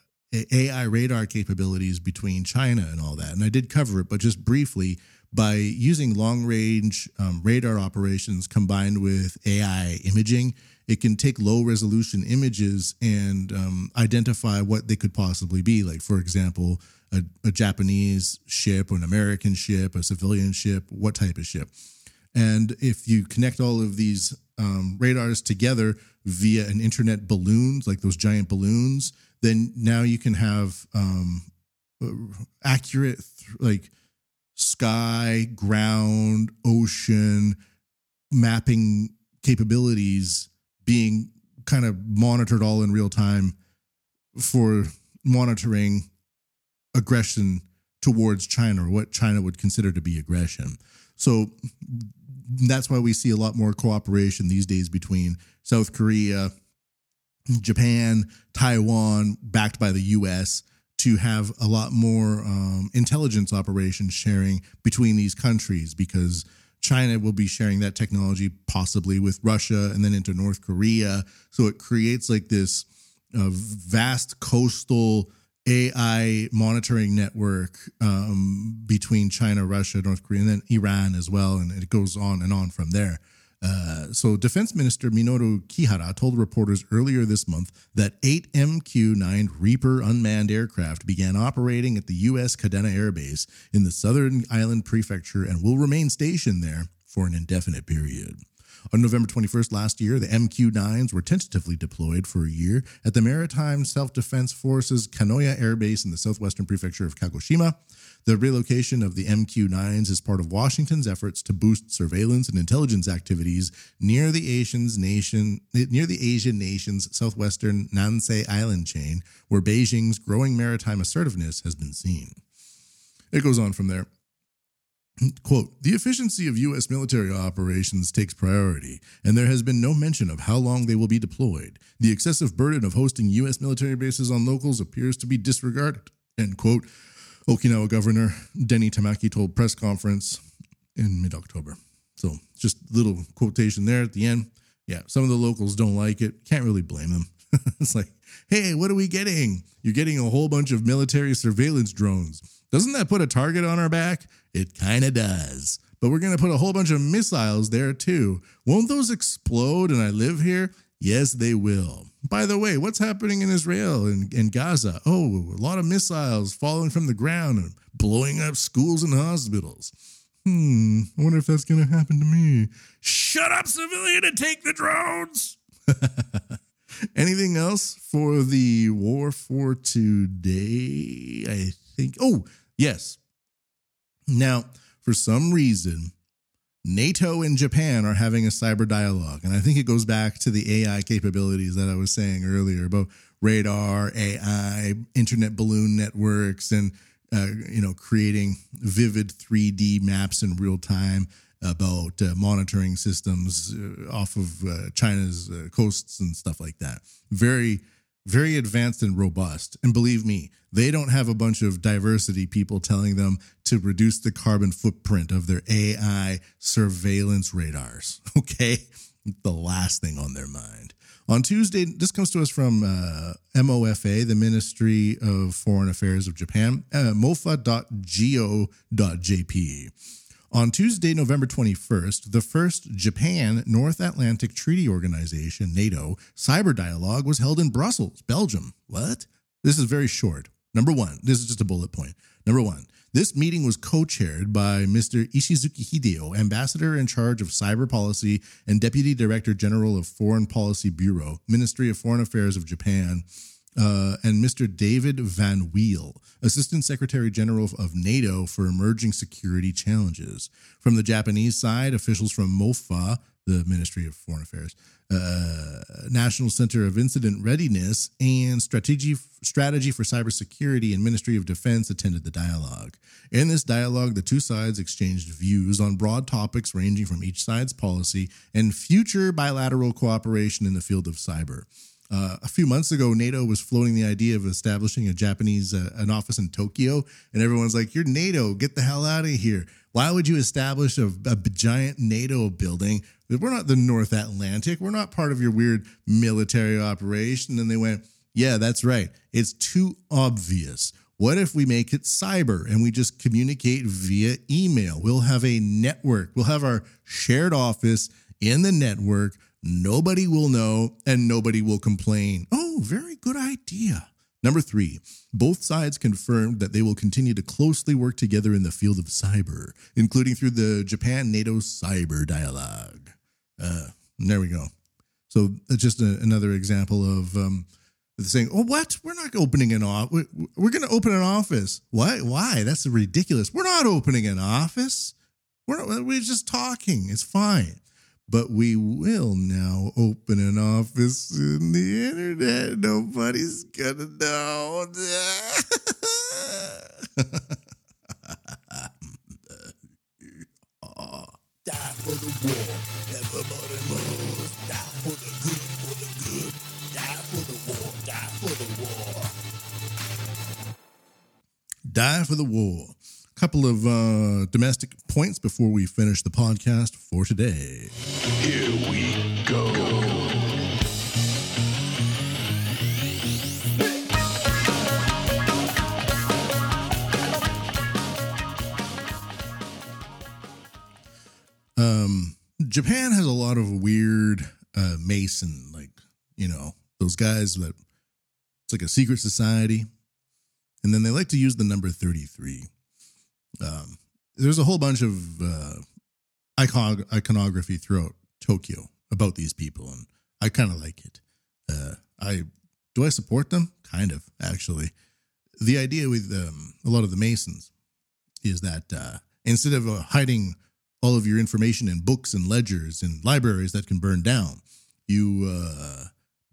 AI radar capabilities between China and all that. And I did cover it, but just briefly, by using long range um, radar operations combined with AI imaging, it can take low resolution images and um, identify what they could possibly be. Like, for example, a, a Japanese ship or an American ship, a civilian ship, what type of ship. And if you connect all of these um, radars together via an internet balloons, like those giant balloons, then now you can have um, accurate, like sky, ground, ocean mapping capabilities being kind of monitored all in real time for monitoring aggression towards China or what China would consider to be aggression. So that's why we see a lot more cooperation these days between South Korea, Japan, Taiwan, backed by the US, to have a lot more um, intelligence operations sharing between these countries because China will be sharing that technology possibly with Russia and then into North Korea. So it creates like this uh, vast coastal AI monitoring network um, between China, Russia, North Korea, and then Iran as well. And it goes on and on from there. Uh, so, Defense Minister Minoru Kihara told reporters earlier this month that eight MQ 9 Reaper unmanned aircraft began operating at the U.S. Kadena Air Base in the Southern Island Prefecture and will remain stationed there for an indefinite period. On November 21st last year, the MQ 9s were tentatively deployed for a year at the Maritime Self Defense Forces Kanoya Air Base in the southwestern prefecture of Kagoshima. The relocation of the MQ 9s is part of Washington's efforts to boost surveillance and intelligence activities near the Asian's nation near the Asian nation's southwestern Nansei island chain, where Beijing's growing maritime assertiveness has been seen. It goes on from there. Quote, the efficiency of U.S. military operations takes priority, and there has been no mention of how long they will be deployed. The excessive burden of hosting U.S. military bases on locals appears to be disregarded. End quote. Okinawa Governor Denny Tamaki told press conference in mid October. So just little quotation there at the end. Yeah, some of the locals don't like it. Can't really blame them. it's like, hey, what are we getting? You're getting a whole bunch of military surveillance drones. Doesn't that put a target on our back? It kind of does. But we're going to put a whole bunch of missiles there too. Won't those explode and I live here? Yes, they will. By the way, what's happening in Israel and, and Gaza? Oh, a lot of missiles falling from the ground and blowing up schools and hospitals. Hmm, I wonder if that's going to happen to me. Shut up, civilian, and take the drones. Anything else for the war for today? I think. Oh, yes. Now, for some reason, NATO and Japan are having a cyber dialogue. And I think it goes back to the AI capabilities that I was saying earlier about radar, AI, internet balloon networks, and uh, you know, creating vivid 3D maps in real time about uh, monitoring systems uh, off of uh, China's uh, coasts and stuff like that. Very, very advanced and robust. And believe me, they don't have a bunch of diversity people telling them to reduce the carbon footprint of their AI surveillance radars. Okay. The last thing on their mind. On Tuesday, this comes to us from uh, MOFA, the Ministry of Foreign Affairs of Japan, uh, mofa.go.jp. On Tuesday, November 21st, the first Japan North Atlantic Treaty Organization, NATO, cyber dialogue was held in Brussels, Belgium. What? This is very short. Number one, this is just a bullet point. Number one, this meeting was co chaired by Mr. Ishizuki Hideo, Ambassador in charge of Cyber Policy and Deputy Director General of Foreign Policy Bureau, Ministry of Foreign Affairs of Japan, uh, and Mr. David Van Weel, Assistant Secretary General of NATO for Emerging Security Challenges. From the Japanese side, officials from MOFA, the Ministry of Foreign Affairs, uh, National Center of Incident Readiness, and Strategy, Strategy for Cybersecurity and Ministry of Defense attended the dialogue. In this dialogue, the two sides exchanged views on broad topics ranging from each side's policy and future bilateral cooperation in the field of cyber. Uh, a few months ago, NATO was floating the idea of establishing a Japanese uh, an office in Tokyo, and everyone's like, "You're NATO, get the hell out of here! Why would you establish a, a giant NATO building? We're not the North Atlantic. We're not part of your weird military operation." And they went, "Yeah, that's right. It's too obvious." What if we make it cyber and we just communicate via email? We'll have a network. We'll have our shared office in the network Nobody will know and nobody will complain. Oh, very good idea. Number three, both sides confirmed that they will continue to closely work together in the field of cyber, including through the Japan NATO Cyber Dialogue. Uh, there we go. So that's just a, another example of um, saying, "Oh, what? We're not opening an office. We're going to open an office. Why? Why? That's ridiculous. We're not opening an office. We're not, we're just talking. It's fine." But we will now open an office in the internet. Nobody's gonna know. Die for the war, die for the good, for the good. Die for the war, die for the war. Die for the war couple of uh, domestic points before we finish the podcast for today. Here we go. Um, Japan has a lot of weird uh, Mason, like you know those guys that it's like a secret society, and then they like to use the number thirty three. Um, there's a whole bunch of uh, icon- iconography throughout Tokyo about these people, and I kind of like it. Uh, I do I support them? Kind of, actually. The idea with um, a lot of the Masons is that uh, instead of uh, hiding all of your information in books and ledgers and libraries that can burn down, you uh,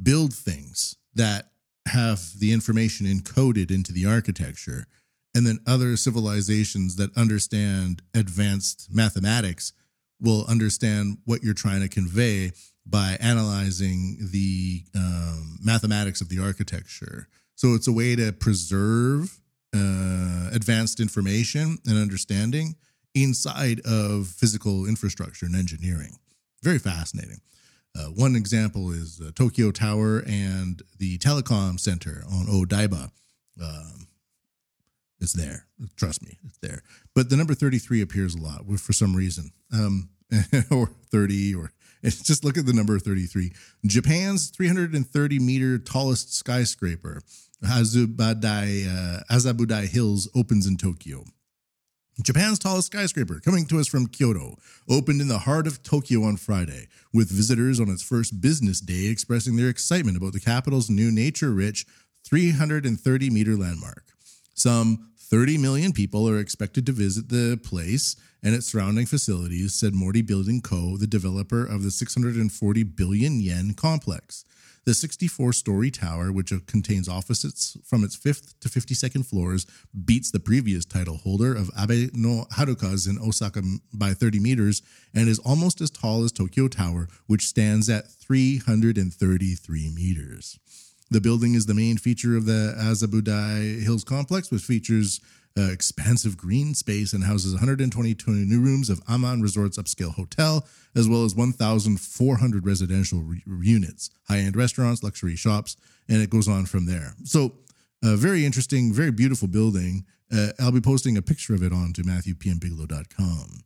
build things that have the information encoded into the architecture and then other civilizations that understand advanced mathematics will understand what you're trying to convey by analyzing the um, mathematics of the architecture. So it's a way to preserve uh, advanced information and understanding inside of physical infrastructure and engineering. Very fascinating. Uh, one example is uh, Tokyo Tower and the Telecom Center on Odaiba. Um, it's there. Trust me, it's there. But the number 33 appears a lot for some reason. Um, or 30 or just look at the number 33. Japan's 330 meter tallest skyscraper, Azabudai, uh, Azabudai Hills, opens in Tokyo. Japan's tallest skyscraper, coming to us from Kyodo, opened in the heart of Tokyo on Friday, with visitors on its first business day expressing their excitement about the capital's new nature rich 330 meter landmark. Some 30 million people are expected to visit the place and its surrounding facilities, said Mori Building Co., the developer of the 640 billion yen complex. The 64 story tower, which contains offices from its 5th to 52nd floors, beats the previous title holder of Abeno Harukas in Osaka by 30 meters and is almost as tall as Tokyo Tower, which stands at 333 meters. The building is the main feature of the Azabudai Hills complex, which features uh, expansive green space and houses 122 new rooms of Aman Resorts upscale hotel, as well as 1,400 residential re- units, high end restaurants, luxury shops, and it goes on from there. So, a very interesting, very beautiful building. Uh, I'll be posting a picture of it onto MatthewPMBigelow.com.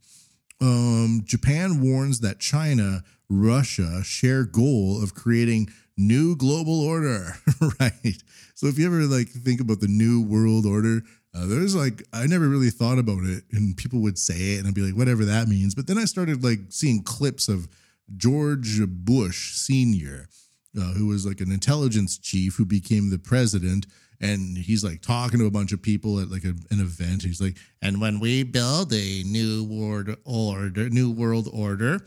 Um, Japan warns that China, Russia share goal of creating new global order, right? So if you ever like think about the new world order, uh, there's like I never really thought about it, and people would say it, and I'd be like, whatever that means. But then I started like seeing clips of George Bush Senior, uh, who was like an intelligence chief who became the president, and he's like talking to a bunch of people at like a, an event. He's like, and when we build a new world order, new world order,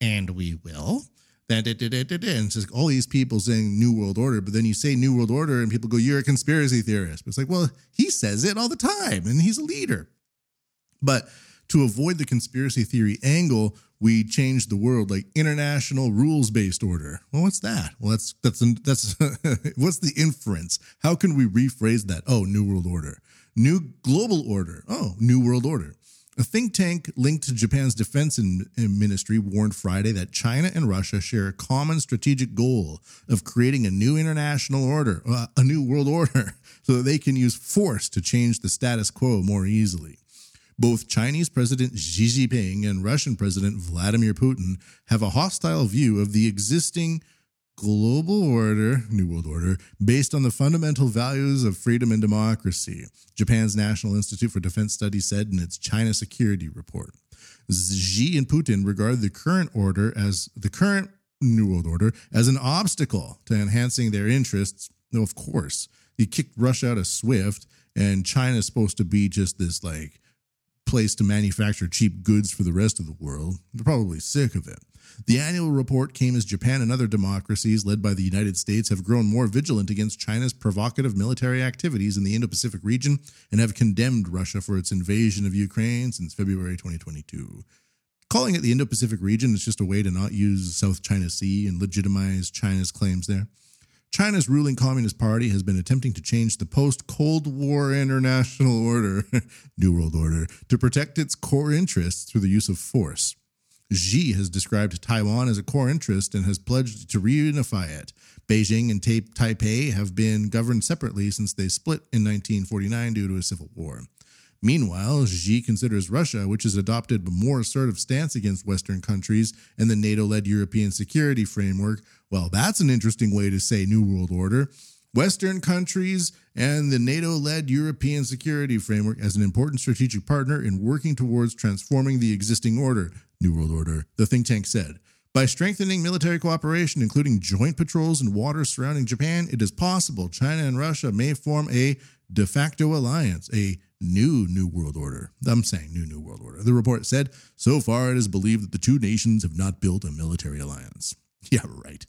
and we will. And it's just all these people saying New World Order, but then you say New World Order and people go, You're a conspiracy theorist. But it's like, well, he says it all the time and he's a leader. But to avoid the conspiracy theory angle, we changed the world like international rules based order. Well, what's that? Well, that's that's that's what's the inference? How can we rephrase that? Oh, New World Order, New Global Order. Oh, New World Order. A think tank linked to Japan's defense ministry warned Friday that China and Russia share a common strategic goal of creating a new international order, uh, a new world order, so that they can use force to change the status quo more easily. Both Chinese President Xi Jinping and Russian President Vladimir Putin have a hostile view of the existing global order, New World Order, based on the fundamental values of freedom and democracy, Japan's National Institute for Defense Studies said in its China Security Report. Xi and Putin regard the current order as the current New World Order as an obstacle to enhancing their interests. No, of course, he kicked Russia out of SWIFT, and China is supposed to be just this like place to manufacture cheap goods for the rest of the world. They're probably sick of it. The annual report came as Japan and other democracies, led by the United States, have grown more vigilant against China's provocative military activities in the Indo Pacific region and have condemned Russia for its invasion of Ukraine since February 2022. Calling it the Indo Pacific region is just a way to not use South China Sea and legitimize China's claims there. China's ruling Communist Party has been attempting to change the post Cold War international order, New World Order, to protect its core interests through the use of force. Xi has described Taiwan as a core interest and has pledged to reunify it. Beijing and Taipei have been governed separately since they split in 1949 due to a civil war. Meanwhile, Xi considers Russia, which has adopted a more assertive stance against Western countries and the NATO led European security framework. Well, that's an interesting way to say New World Order. Western countries and the NATO led European security framework as an important strategic partner in working towards transforming the existing order, New World Order, the think tank said. By strengthening military cooperation, including joint patrols in waters surrounding Japan, it is possible China and Russia may form a de facto alliance, a new New World Order. I'm saying new New World Order. The report said, so far it is believed that the two nations have not built a military alliance. Yeah, right.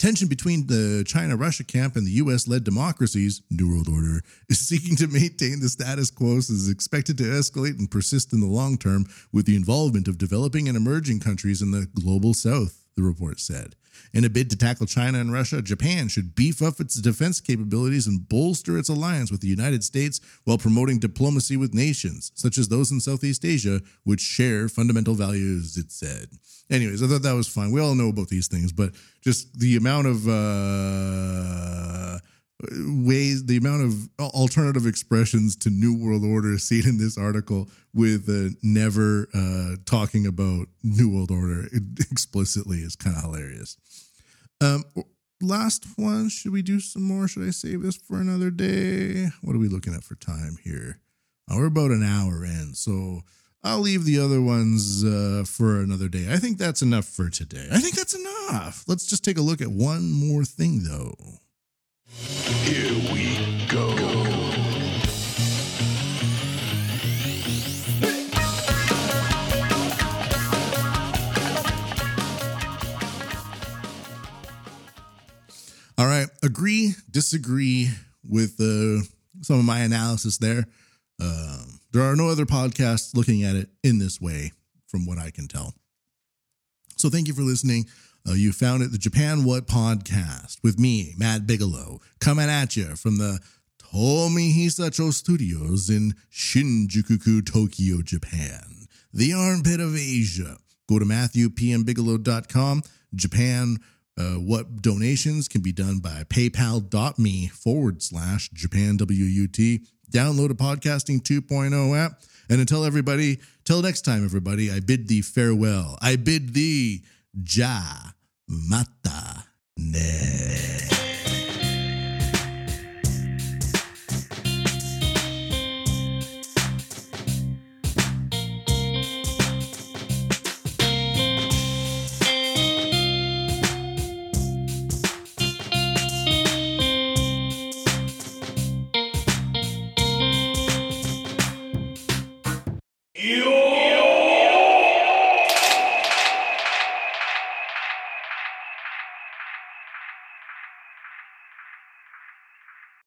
Tension between the China Russia camp and the US led democracies, New World Order, is seeking to maintain the status quo is expected to escalate and persist in the long term with the involvement of developing and emerging countries in the global south, the report said. In a bid to tackle China and Russia, Japan should beef up its defense capabilities and bolster its alliance with the United States while promoting diplomacy with nations, such as those in Southeast Asia, which share fundamental values, it said. Anyways, I thought that was fine. We all know about these things, but just the amount of uh, ways, the amount of alternative expressions to New World Order seen in this article with uh, never uh, talking about New World Order explicitly is kind of hilarious. Um, last one. Should we do some more? Should I save this for another day? What are we looking at for time here? Oh, we're about an hour in, so I'll leave the other ones uh, for another day. I think that's enough for today. I think that's enough. Let's just take a look at one more thing, though. Here we go. All right. Agree, disagree with uh, some of my analysis there. Um, there are no other podcasts looking at it in this way, from what I can tell. So thank you for listening. Uh, you found it, the Japan Wut podcast with me, Matt Bigelow, coming at you from the Tomi Hisacho Studios in Shinjuku, Tokyo, Japan, the armpit of Asia. Go to MatthewPMBigelow.com. Japan uh, what donations can be done by paypal.me forward slash JapanWUT. Download a podcasting 2.0 app. And until everybody, till next time, everybody, I bid thee farewell. I bid thee ja またね